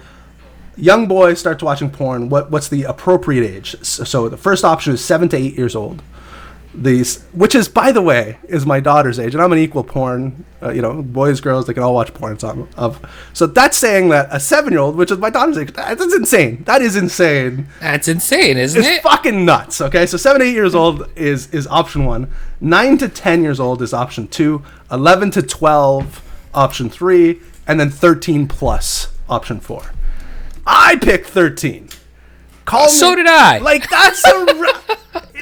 [SPEAKER 2] young boy starts watching porn. What what's the appropriate age? So, so the first option is seven to eight years old. These, which is by the way, is my daughter's age, and I'm an equal porn. Uh, you know, boys, girls, they can all watch porn. So, of so that's saying that a seven year old, which is my daughter's age, that's insane. That is insane.
[SPEAKER 1] That's insane, isn't
[SPEAKER 2] It's
[SPEAKER 1] it?
[SPEAKER 2] It's fucking nuts. Okay, so seven, eight years old is is option one. Nine to ten years old is option two. Eleven to twelve, option three, and then thirteen plus, option four. I picked thirteen. Call
[SPEAKER 1] So
[SPEAKER 2] me-
[SPEAKER 1] did I. [LAUGHS]
[SPEAKER 2] Like that's a.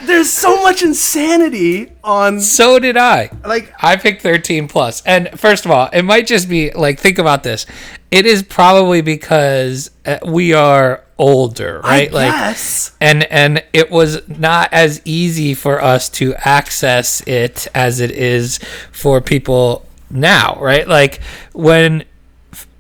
[SPEAKER 2] [LAUGHS] There's so much insanity on
[SPEAKER 1] So did I.
[SPEAKER 2] like
[SPEAKER 1] I picked 13 plus. And first of all, it might just be like think about this. It is probably because uh, we are older, right?
[SPEAKER 2] I
[SPEAKER 1] like
[SPEAKER 2] guess.
[SPEAKER 1] and and it was not as easy for us to access it as it is for people now, right? Like when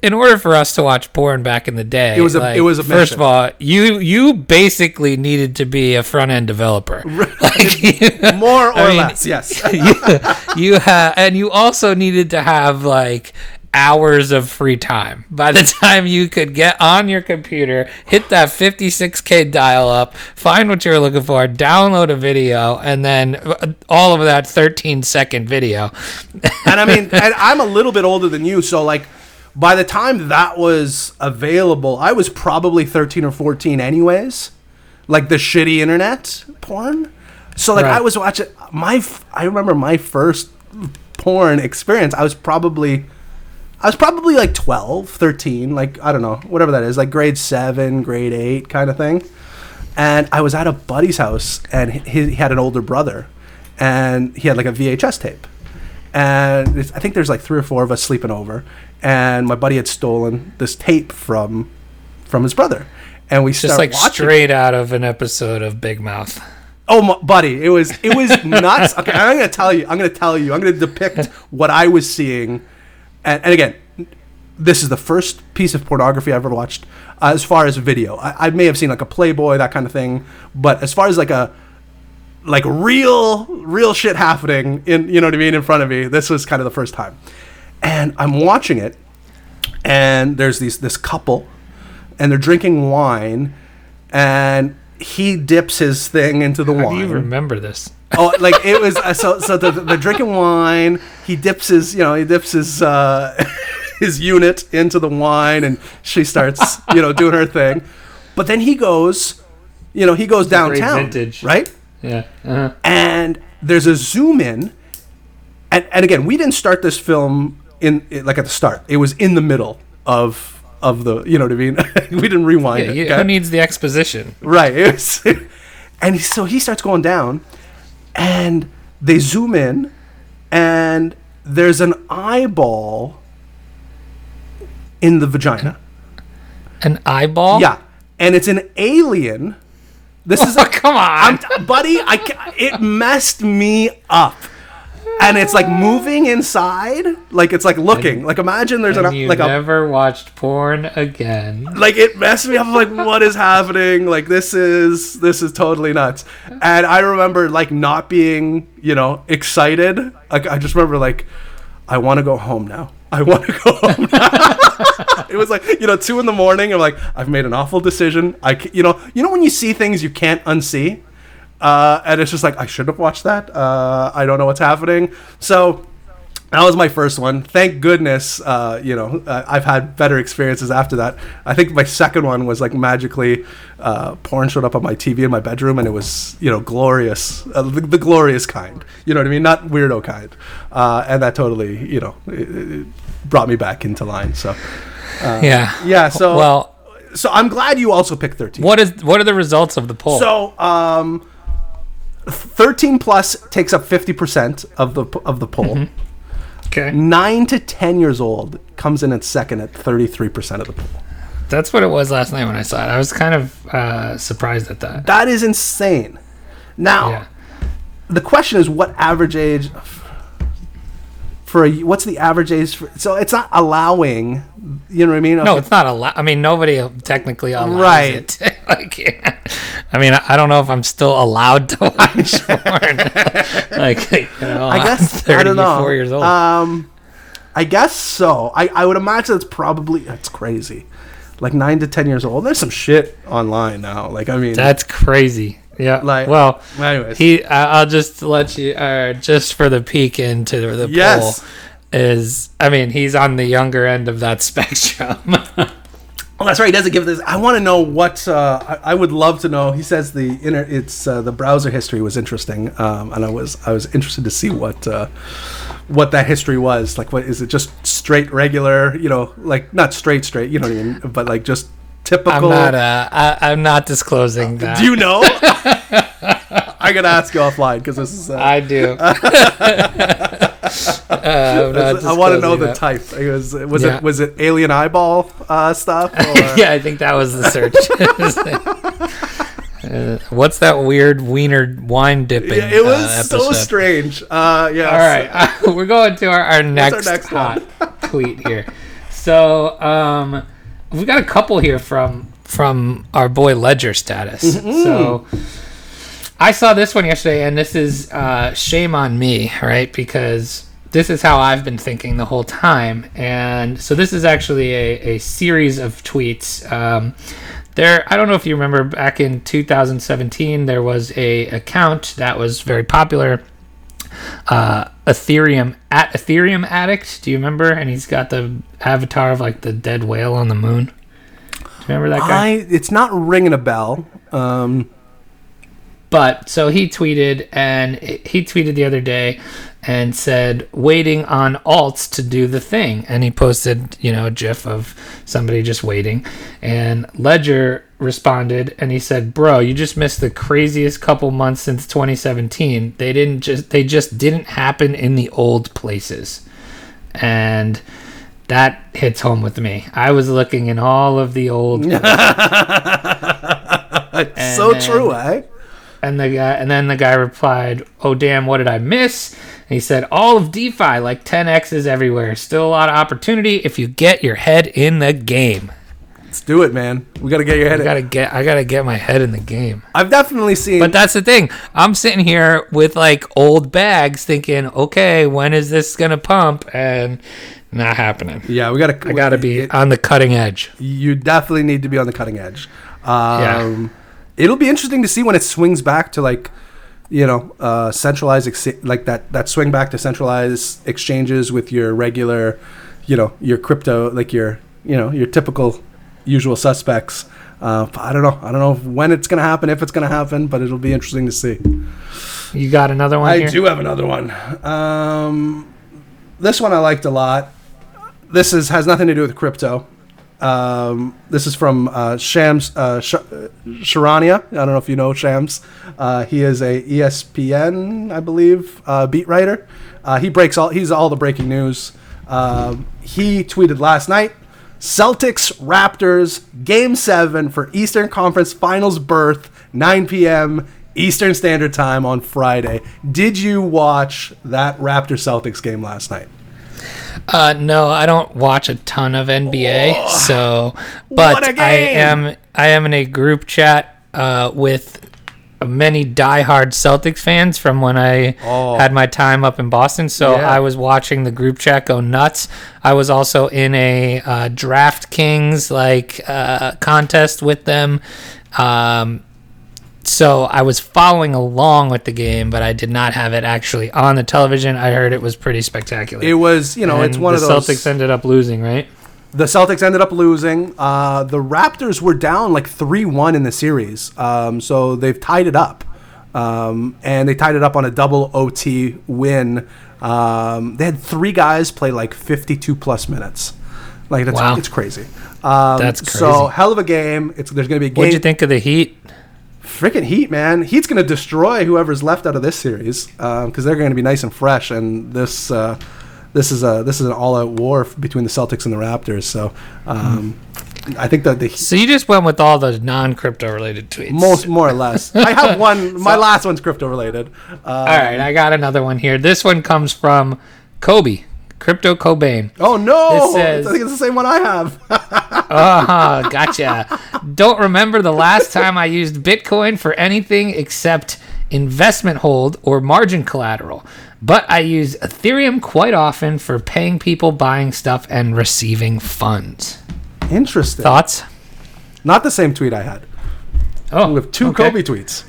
[SPEAKER 1] in order for us to watch porn back in the day,
[SPEAKER 2] It was a-
[SPEAKER 1] like,
[SPEAKER 2] it was a
[SPEAKER 1] first of all, you you basically needed to be a front end developer, [LAUGHS] like, [LAUGHS]
[SPEAKER 2] more or
[SPEAKER 1] I mean,
[SPEAKER 2] less. Yes. [LAUGHS]
[SPEAKER 1] you, you have, and you also needed to have like hours of free time. By the time you could get on your computer, hit that 56k dial up, find what you were looking for, download a video, and then uh, all of that 13 second video.
[SPEAKER 2] and I mean, and I'm a little bit older than you, so like, by the time that was available, I was probably 13 or 14, anyways. Like the shitty internet porn. So like,
[SPEAKER 1] Right.
[SPEAKER 2] I was watching my. I remember my first porn experience. I was probably. I was probably like 12, 13, like, I don't know, whatever that is, like grade seven, grade eight kind of thing. And I was at a buddy's house, and he, he had an older brother, and he had like a VHS tape. And I think there's like three or four of us sleeping over, and my buddy had stolen this tape from from his brother, and we
[SPEAKER 1] Just
[SPEAKER 2] start
[SPEAKER 1] like
[SPEAKER 2] watching.
[SPEAKER 1] straight out of an episode of Big Mouth.
[SPEAKER 2] Oh, my, buddy, it was it was [LAUGHS] nuts. Okay, I'm gonna tell you. I'm gonna tell you. I'm gonna depict what I was seeing, and, and again, this is the first piece of pornography I've ever watched. Uh, as far as video, I, I may have seen like a Playboy, that kind of thing, but as far as like a like real real shit happening in you know what I mean in front of me, this was kind of the first time, and I'm watching it, and there's these this couple, and they're drinking wine, and he dips his thing into the
[SPEAKER 1] How
[SPEAKER 2] wine
[SPEAKER 1] do you remember this?
[SPEAKER 2] oh, [LAUGHS] like it was uh, so. So the, the drinking wine. He dips his, you know, he dips his uh, [LAUGHS] his unit into the wine, and she starts, you know, doing her thing. But then he goes, you know, he goes downtown,
[SPEAKER 1] vintage.
[SPEAKER 2] right?
[SPEAKER 1] Yeah. Uh-huh.
[SPEAKER 2] And there's a zoom in, and and again, we didn't start this film in like at the start. It was in the middle of of the, you know what I mean. [LAUGHS] we didn't rewind
[SPEAKER 1] Yeah,
[SPEAKER 2] it.
[SPEAKER 1] you-
[SPEAKER 2] okay?
[SPEAKER 1] Who needs the exposition?
[SPEAKER 2] Right. It was, [LAUGHS] and so he starts going down, and they zoom in, and there's an eyeball in the vagina.
[SPEAKER 1] An eyeball?
[SPEAKER 2] Yeah, and it's an alien. This is [LAUGHS]
[SPEAKER 1] Oh, come on.
[SPEAKER 2] I'm, buddy. I it messed me up. And it's like moving inside, like it's like looking. Like imagine there's
[SPEAKER 1] and
[SPEAKER 2] an
[SPEAKER 1] you
[SPEAKER 2] like a
[SPEAKER 1] never watched porn again.
[SPEAKER 2] like it messed me up like what is happening like this is this is totally nuts and i remember like not being you know excited like i just remember like i want to go home now i want to go home [LAUGHS] now. It was like you know two in the morning i'm like i've made an awful decision i you know you know when you see things you can't unsee uh, and it's just like i should have watched that uh, i don't know what's happening so that was my first one. Thank goodness, uh, you know, uh, I've had better experiences after that. I think my second one was like magically, uh, porn showed up on my TV in my bedroom, and it was, you know, glorious, uh, the, the glorious kind. You know what I mean? Not weirdo kind. Uh, and that totally, you know, it, it brought me back into line. So,
[SPEAKER 1] yeah.
[SPEAKER 2] yeah. So,
[SPEAKER 1] Well,
[SPEAKER 2] so I'm glad you also picked 13.
[SPEAKER 1] what is what are the results of the poll?
[SPEAKER 2] So, um, 13 plus takes up 50% of the of the poll.
[SPEAKER 1] okay.
[SPEAKER 2] nine to ten years old comes in at second at 33% of the poll.
[SPEAKER 1] That's what it was last night when I saw it. I was kind of uh, surprised at that.
[SPEAKER 2] That is insane. Now,
[SPEAKER 1] Yeah.
[SPEAKER 2] the question is what average age for a, what's the average age for, so it's not allowing, you know what I mean?
[SPEAKER 1] No, it's not allowed. I mean, nobody technically allows
[SPEAKER 2] Right.
[SPEAKER 1] it. [LAUGHS] like, I mean, I don't know if I'm still allowed to watch [LAUGHS] porn. [LAUGHS] like, you know,
[SPEAKER 2] I
[SPEAKER 1] I'm
[SPEAKER 2] guess I don't know.
[SPEAKER 1] 34 years old.
[SPEAKER 2] Um, I guess so. I, I would imagine it's probably that's crazy, like nine to ten years old. There's some shit online now. Like I mean,
[SPEAKER 1] That's crazy. Yeah.
[SPEAKER 2] Like-
[SPEAKER 1] well,
[SPEAKER 2] anyways.
[SPEAKER 1] he. I I'll just let you. Uh, just for the peek into the
[SPEAKER 2] Yes.
[SPEAKER 1] poll, is I mean he's on the younger end of that [LAUGHS] spectrum.
[SPEAKER 2] Oh, that's right. He doesn't give this. I want to know what. Uh, I, I would love to know. He says the inner. It's uh, the browser history was interesting, um, and I was I was interested to see what uh, what that history was. Like, what is it? Just straight regular? You know, like not straight straight. You know what I mean? But like just typical.
[SPEAKER 1] I'm not. Uh, I, I'm not disclosing that.
[SPEAKER 2] Do you know? [LAUGHS] I gotta ask you offline because this is. Uh,
[SPEAKER 1] I do. [LAUGHS] [LAUGHS] Uh,
[SPEAKER 2] I want to know
[SPEAKER 1] disclosing
[SPEAKER 2] the type. It was was
[SPEAKER 1] Yeah.
[SPEAKER 2] it was it alien eyeball uh, stuff? Or?
[SPEAKER 1] yeah, I think that was the search. Uh, what's that weird wiener wine dipping?
[SPEAKER 2] Yeah, it was
[SPEAKER 1] uh,
[SPEAKER 2] so strange. Uh, yeah.
[SPEAKER 1] All right, we're going to our, our next,
[SPEAKER 2] next
[SPEAKER 1] hot tweet here. So um, we've got a couple here from from our boy Ledger status.
[SPEAKER 2] Mm-hmm.
[SPEAKER 1] So I saw this one yesterday, and this is uh, shame on me, right? Because this is how I've been thinking the whole time. And so this is actually a, a series of tweets. Um, there, I don't know if you remember back in 2017, there was a account that was very popular uh, Ethereum at Ethereum Addict. Do you remember? And he's got the avatar of like the dead whale on the moon. Do you remember that guy?
[SPEAKER 2] I it's not ringing a bell. Um,
[SPEAKER 1] But so he tweeted, and he tweeted the other day and said, waiting on alts to do the thing. And he posted, you know, a gif of somebody just waiting. And Ledger responded and he said, Bro, you just missed the craziest couple months since 2017. They didn't just, they just didn't happen in the old places. And that hits home with me. I was looking in all of the old [LAUGHS]
[SPEAKER 2] it's so
[SPEAKER 1] then-
[SPEAKER 2] true, eh?
[SPEAKER 1] And the guy, and then the guy replied, "Oh damn, what did I miss?" And he said, "All of DeFi, like 10x's everywhere. Still a lot of opportunity if you get your head in the game.
[SPEAKER 2] Let's do it, man. We got to get your head.
[SPEAKER 1] I gotta get, I gotta get my head in the game."
[SPEAKER 2] I've definitely seen.
[SPEAKER 1] But that's the thing. I'm sitting here with like old bags, thinking, "Okay, when is this gonna pump?" And not happening.
[SPEAKER 2] yeah, we got to.
[SPEAKER 1] I gotta be on the cutting edge.
[SPEAKER 2] You definitely need to be on the cutting edge. Um, It'll be interesting to see when it swings back to like, you know, uh, centralized ex- like that that swing back to centralized exchanges with your regular, you know, your crypto like your you know your typical usual suspects. Uh, I don't know. I don't know when it's gonna happen, if it's gonna happen, but it'll be interesting to see.
[SPEAKER 1] You got another one
[SPEAKER 2] I
[SPEAKER 1] here?
[SPEAKER 2] do have another one. Um, this one I liked a lot. This is has nothing to do with crypto. Um, this is from uh, Shams uh, Sh- uh, Charania. I don't know if you know Shams. Uh, he is a ESPN, I believe, uh, beat writer. Uh, he breaks all. He's all the breaking news. Um, he tweeted last night. Celtics Raptors Game 7 for Eastern Conference Finals berth, 9 p.m. Eastern Standard Time on Friday. Did you watch that Raptor Celtics game last night?
[SPEAKER 1] Uh, no, I don't watch a ton of NBA, so but I am I am in a group chat uh, with many diehard Celtics fans from when I
[SPEAKER 2] Oh.
[SPEAKER 1] had my time up in Boston. So
[SPEAKER 2] Yeah.
[SPEAKER 1] I was watching the group chat go nuts. I was also in a uh, DraftKings like uh, contest with them. Um, so I was following along with the game, but I did not have it actually on the television. I heard it was pretty spectacular.
[SPEAKER 2] It was, you know, it's one
[SPEAKER 1] the
[SPEAKER 2] of those.
[SPEAKER 1] Celtics ended up losing, right?
[SPEAKER 2] The Celtics ended up losing. Uh, the Raptors were down like 3 1 in the series. Um, so they've tied it up. Um, and they tied it up on a double OT win. Um, they had three guys play like 52 plus minutes. Like, that's,
[SPEAKER 1] Wow.
[SPEAKER 2] it's crazy. Um,
[SPEAKER 1] That's
[SPEAKER 2] So, hell of a game. It's There's going to be a game.
[SPEAKER 1] What'd you think of the Heat?
[SPEAKER 2] Freaking Heat, man. Heat's going to destroy whoever's left out of this series because they're going to be nice and fresh. And this. Uh, this is a this is an all out war between the Celtics and the Raptors. So um, I think that the
[SPEAKER 1] So you just went with all the non-crypto related tweets.
[SPEAKER 2] most more or less. [LAUGHS] I have one. My last one's crypto related. Uh,
[SPEAKER 1] All right, I got another one here. This one comes from Kobe, Crypto Cobain.
[SPEAKER 2] oh no!
[SPEAKER 1] This says-
[SPEAKER 2] I think it's the same one I have. [LAUGHS]
[SPEAKER 1] Uh-huh, gotcha. Don't remember the last time I used Bitcoin for anything except investment hold or margin collateral. But I use Ethereum quite often for paying people buying stuff and receiving funds.
[SPEAKER 2] Interesting.
[SPEAKER 1] Thoughts?
[SPEAKER 2] Not the same tweet I had.
[SPEAKER 1] Oh,
[SPEAKER 2] with two
[SPEAKER 1] okay.
[SPEAKER 2] Kobe tweets.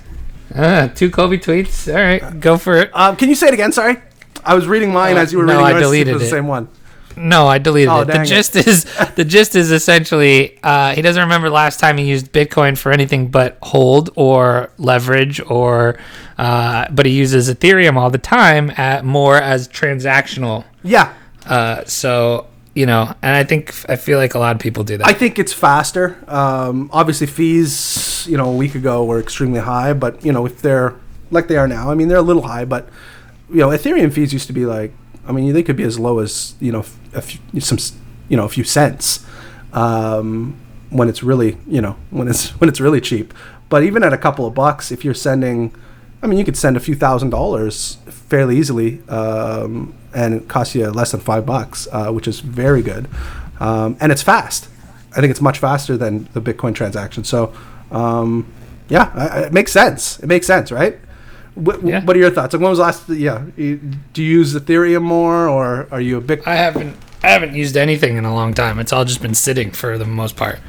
[SPEAKER 1] Uh, two Kobe tweets. All right, go for it.
[SPEAKER 2] Um, can you say it again? Sorry, I was reading mine
[SPEAKER 1] Uh,
[SPEAKER 2] as you were
[SPEAKER 1] no,
[SPEAKER 2] reading
[SPEAKER 1] I
[SPEAKER 2] yours. if
[SPEAKER 1] deleted
[SPEAKER 2] it. the same one.
[SPEAKER 1] No, I deleted
[SPEAKER 2] Oh,
[SPEAKER 1] it. The gist is [LAUGHS] the gist is essentially uh, he doesn't remember last time he used Bitcoin for anything but hold or leverage or uh, but he uses Ethereum all the time at more as transactional.
[SPEAKER 2] Yeah,
[SPEAKER 1] Uh, so you know, and I think I feel like a lot of people do that.
[SPEAKER 2] I think it's faster. Um, obviously, fees, you know, a week ago were extremely high, but you know, if they're like they are now, I mean, they're a little high, but you know, Ethereum fees used to be like, I mean, they could be as low as you know, a few, some, you know, a few cents um, when it's really, you know, when it's [LAUGHS] when it's really cheap. But even at a couple of bucks, if you're sending, I mean, you could send a few thousand dollars fairly easily, um, and it costs you less than five bucks, uh, which is very good, um, and it's fast. I think it's much faster than the Bitcoin transaction. So, um, yeah, it makes sense. It makes sense, right? What,
[SPEAKER 1] Yeah.
[SPEAKER 2] what are your thoughts? Like, when was the last? Yeah, you- do you use Ethereum more, or are you a Bitcoin?
[SPEAKER 1] I haven't I haven't used anything in a long time. It's all just been sitting for the most part.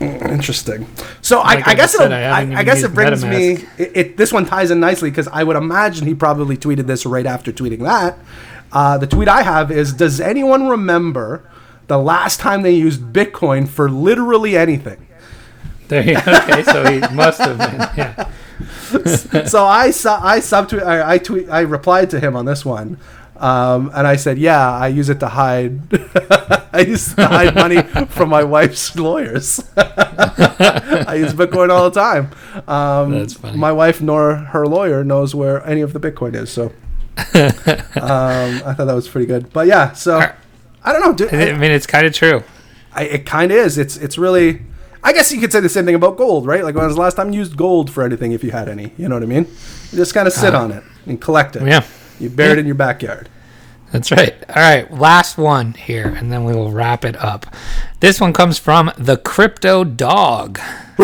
[SPEAKER 2] Interesting. So
[SPEAKER 1] Like
[SPEAKER 2] I,
[SPEAKER 1] I
[SPEAKER 2] guess
[SPEAKER 1] said,
[SPEAKER 2] it'll-
[SPEAKER 1] I
[SPEAKER 2] I, I guess it brings me. It, it this one ties in nicely because I would imagine he probably tweeted this right after tweeting that. Uh, the tweet I have is: Does anyone remember the last time they used Bitcoin for literally anything?
[SPEAKER 1] There you Okay, so he must have been. Yeah. [LAUGHS]
[SPEAKER 2] so I I subtweet I, I tweet I replied to him on this one, um, and I said, yeah, I use it to hide [LAUGHS] I use to hide money from my wife's lawyers. [LAUGHS] I use Bitcoin all the time. Um,
[SPEAKER 1] That's funny.
[SPEAKER 2] My wife nor her lawyer knows where any of the Bitcoin is, so um, I thought that was pretty good. But yeah, so I don't know. Do,
[SPEAKER 1] I mean, it's kind of true.
[SPEAKER 2] I, it kind of is. It's it's really, I guess you could say the same thing about gold, right? Like when was the last time you used gold for anything, if you had any? You know what I mean? You just kind of sit on it and collect it.
[SPEAKER 1] Uh, yeah.
[SPEAKER 2] You bury it in your backyard.
[SPEAKER 1] That's right. All right, last one here, and then we will wrap it up. This one comes from the Crypto Dog. [LAUGHS]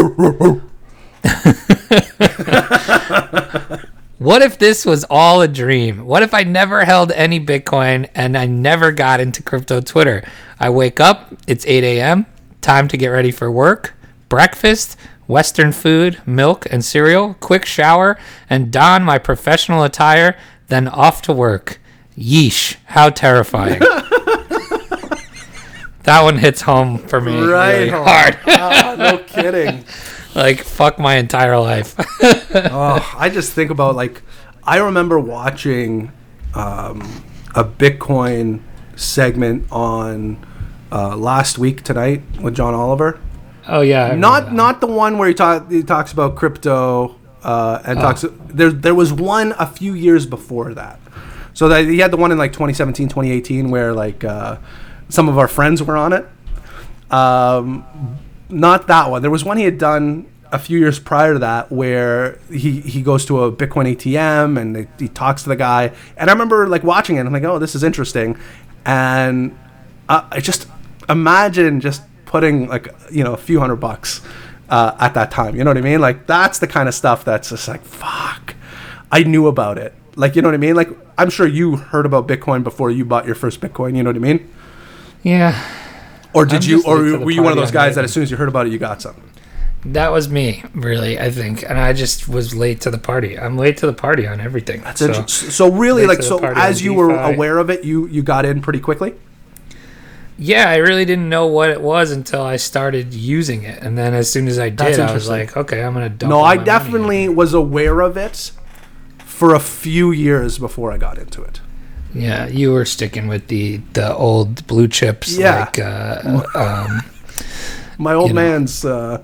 [SPEAKER 1] what if this was all a dream? What if I never held any Bitcoin and I never got into crypto Twitter? I wake up, it's 8 a.m., time to get ready for work, breakfast, Western food, milk, and cereal, quick shower, and don my professional attire, then off to work. Yeesh, how terrifying. [LAUGHS] that one hits home for me really hard. [LAUGHS]
[SPEAKER 2] Ah, no kidding. [LAUGHS]
[SPEAKER 1] like, fuck my entire life.
[SPEAKER 2] Oh, I just think about like I remember watching um, a Bitcoin segment on uh, last week tonight with John Oliver.
[SPEAKER 1] oh, yeah.
[SPEAKER 2] Not not the one where he talk he talks about crypto uh,
[SPEAKER 1] Oh.
[SPEAKER 2] and talks. There there was one a few years before that. So that he had the one in like 2017, 2018 where like uh, some of our friends were on it. Um, not that one. There was one he had done a few years prior to that where he, he goes to a Bitcoin ATM and they, he talks to the guy. And I remember like watching it. I'm like, oh, this is interesting. And uh, I just imagine just putting like you know a few hundred bucks uh, at that time. You know what I mean? Like that's the kind of stuff that's just like fuck. I knew about it. Like you know what I mean? Like I'm sure you heard about Bitcoin before you bought your first Bitcoin. You know what I mean?
[SPEAKER 1] Yeah.
[SPEAKER 2] Or did
[SPEAKER 1] I'm
[SPEAKER 2] you? Or were you one of those guys that as soon as you heard about it, you got something?
[SPEAKER 1] That was me, really, I think. And I just was late to the party. I'm late to the party on everything.
[SPEAKER 2] That's
[SPEAKER 1] so,
[SPEAKER 2] interesting. So really, like so as you were aware of it, you you got in pretty quickly.
[SPEAKER 1] Yeah, I really didn't know what it was until I started using it. And then as soon as I did, I was like, okay, I'm going to dump
[SPEAKER 2] No, I definitely was aware of it for a few years before I got into it.
[SPEAKER 1] Yeah, you were sticking with the, the old blue chips.
[SPEAKER 2] Yeah.
[SPEAKER 1] Like, uh, um, [LAUGHS]
[SPEAKER 2] My old
[SPEAKER 1] You know.
[SPEAKER 2] man's, uh,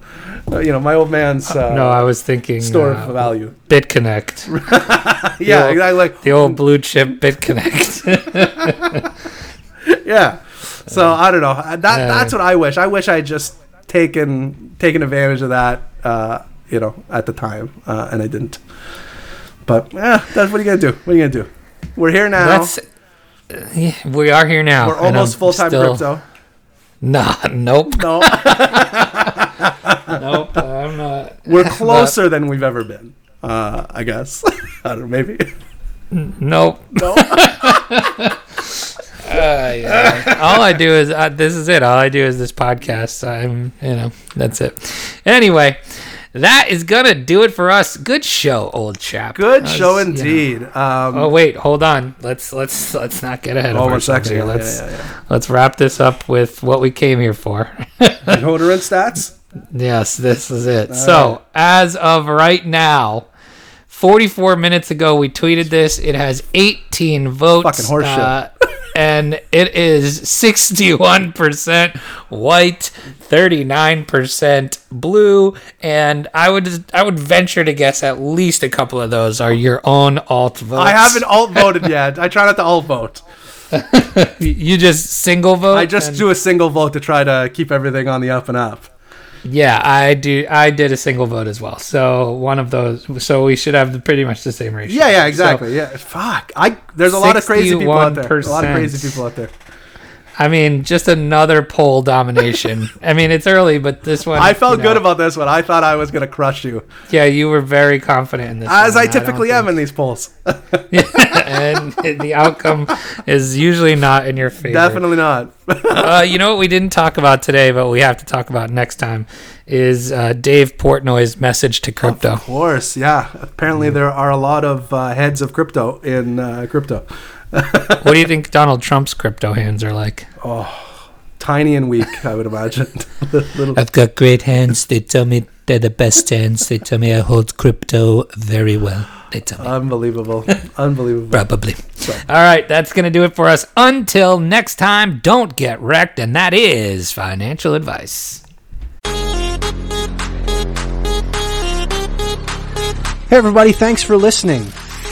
[SPEAKER 2] uh, you know, my old man's uh,
[SPEAKER 1] no, I was thinking
[SPEAKER 2] store
[SPEAKER 1] uh,
[SPEAKER 2] of value.
[SPEAKER 1] BitConnect. [LAUGHS]
[SPEAKER 2] Yeah,
[SPEAKER 1] old-
[SPEAKER 2] exactly. Like,
[SPEAKER 1] the old blue chip BitConnect. [LAUGHS]
[SPEAKER 2] yeah. So I don't know. Uh, That that's what I wish. I wish I would just taken taken advantage of that. Uh, you know, at the time, uh, and I didn't. But yeah, that's what are you gonna do? What are you gonna do? We're here now.
[SPEAKER 1] That's. Yeah, we are here now.
[SPEAKER 2] We're almost full time
[SPEAKER 1] still-
[SPEAKER 2] crypto. [LAUGHS]
[SPEAKER 1] Nah, nope,
[SPEAKER 2] No, [LAUGHS]
[SPEAKER 1] nope. I'm not.
[SPEAKER 2] we're [LAUGHS] closer than we've ever been. Uh, I guess. I don't know. Maybe.
[SPEAKER 1] Nope.
[SPEAKER 2] No.
[SPEAKER 1] Uh, yeah. all I do is uh, this is it. All I do is this podcast. I'm, you know, that's it. Anyway, that is gonna do it for us. Good show, old chap.
[SPEAKER 2] Good
[SPEAKER 1] was,
[SPEAKER 2] show
[SPEAKER 1] you know-
[SPEAKER 2] indeed. Um,
[SPEAKER 1] Oh wait, hold on. Let's let's let's not get ahead of
[SPEAKER 2] Oh, one
[SPEAKER 1] ourselves here. Let's
[SPEAKER 2] yeah, yeah,
[SPEAKER 1] let's wrap this up with what we came here for.
[SPEAKER 2] Hodor and stats. [LAUGHS]
[SPEAKER 1] Yes, this is it. so, as of right now, 44 minutes ago, we tweeted this. It has 18 votes.
[SPEAKER 2] Fucking horseshit.
[SPEAKER 1] uh, and it is 61% white, 39% blue, and I would I would venture to guess at least a couple of those are your own alt votes.
[SPEAKER 2] I haven't alt voted yet. I try not to alt vote. [LAUGHS]
[SPEAKER 1] You just single vote.
[SPEAKER 2] I just
[SPEAKER 1] and-
[SPEAKER 2] do a single vote to try to keep everything on the up and up.
[SPEAKER 1] Yeah, I do. I did a single vote as well. So one of those. So we should have pretty much the same ratio.
[SPEAKER 2] Yeah, yeah,
[SPEAKER 1] So-
[SPEAKER 2] exactly. yeah, fuck. I there's a lot of crazy people out there. A lot of crazy people out there.
[SPEAKER 1] I mean, just another poll domination. [LAUGHS] I mean, it's early, but this one.
[SPEAKER 2] I felt
[SPEAKER 1] you
[SPEAKER 2] good about this one. I thought I was gonna crush you,
[SPEAKER 1] Yeah, you were very confident in this.
[SPEAKER 2] as
[SPEAKER 1] one.
[SPEAKER 2] I typically am in these polls.
[SPEAKER 1] think- [LAUGHS] [LAUGHS] and the outcome is usually not in your favor.
[SPEAKER 2] Definitely not.
[SPEAKER 1] Uh, you know what we didn't talk about today, but we have to talk about next time is uh, Dave Portnoy's message to crypto.
[SPEAKER 2] Of course, yeah. Apparently, there are a lot of uh, heads of crypto in uh, crypto. [LAUGHS]
[SPEAKER 1] what do you think Donald Trump's crypto hands are like?
[SPEAKER 2] Oh, tiny and weak, I would imagine. [LAUGHS] Little.
[SPEAKER 6] I've got great hands. They tell me they're the best hands. They tell me I hold crypto very well. They tell me.
[SPEAKER 2] Unbelievable. Unbelievable.
[SPEAKER 6] Probably.
[SPEAKER 1] All right, that's going to do it for us. Until next time, don't get wrecked, and that is financial advice.
[SPEAKER 7] Hey, everybody, thanks for listening.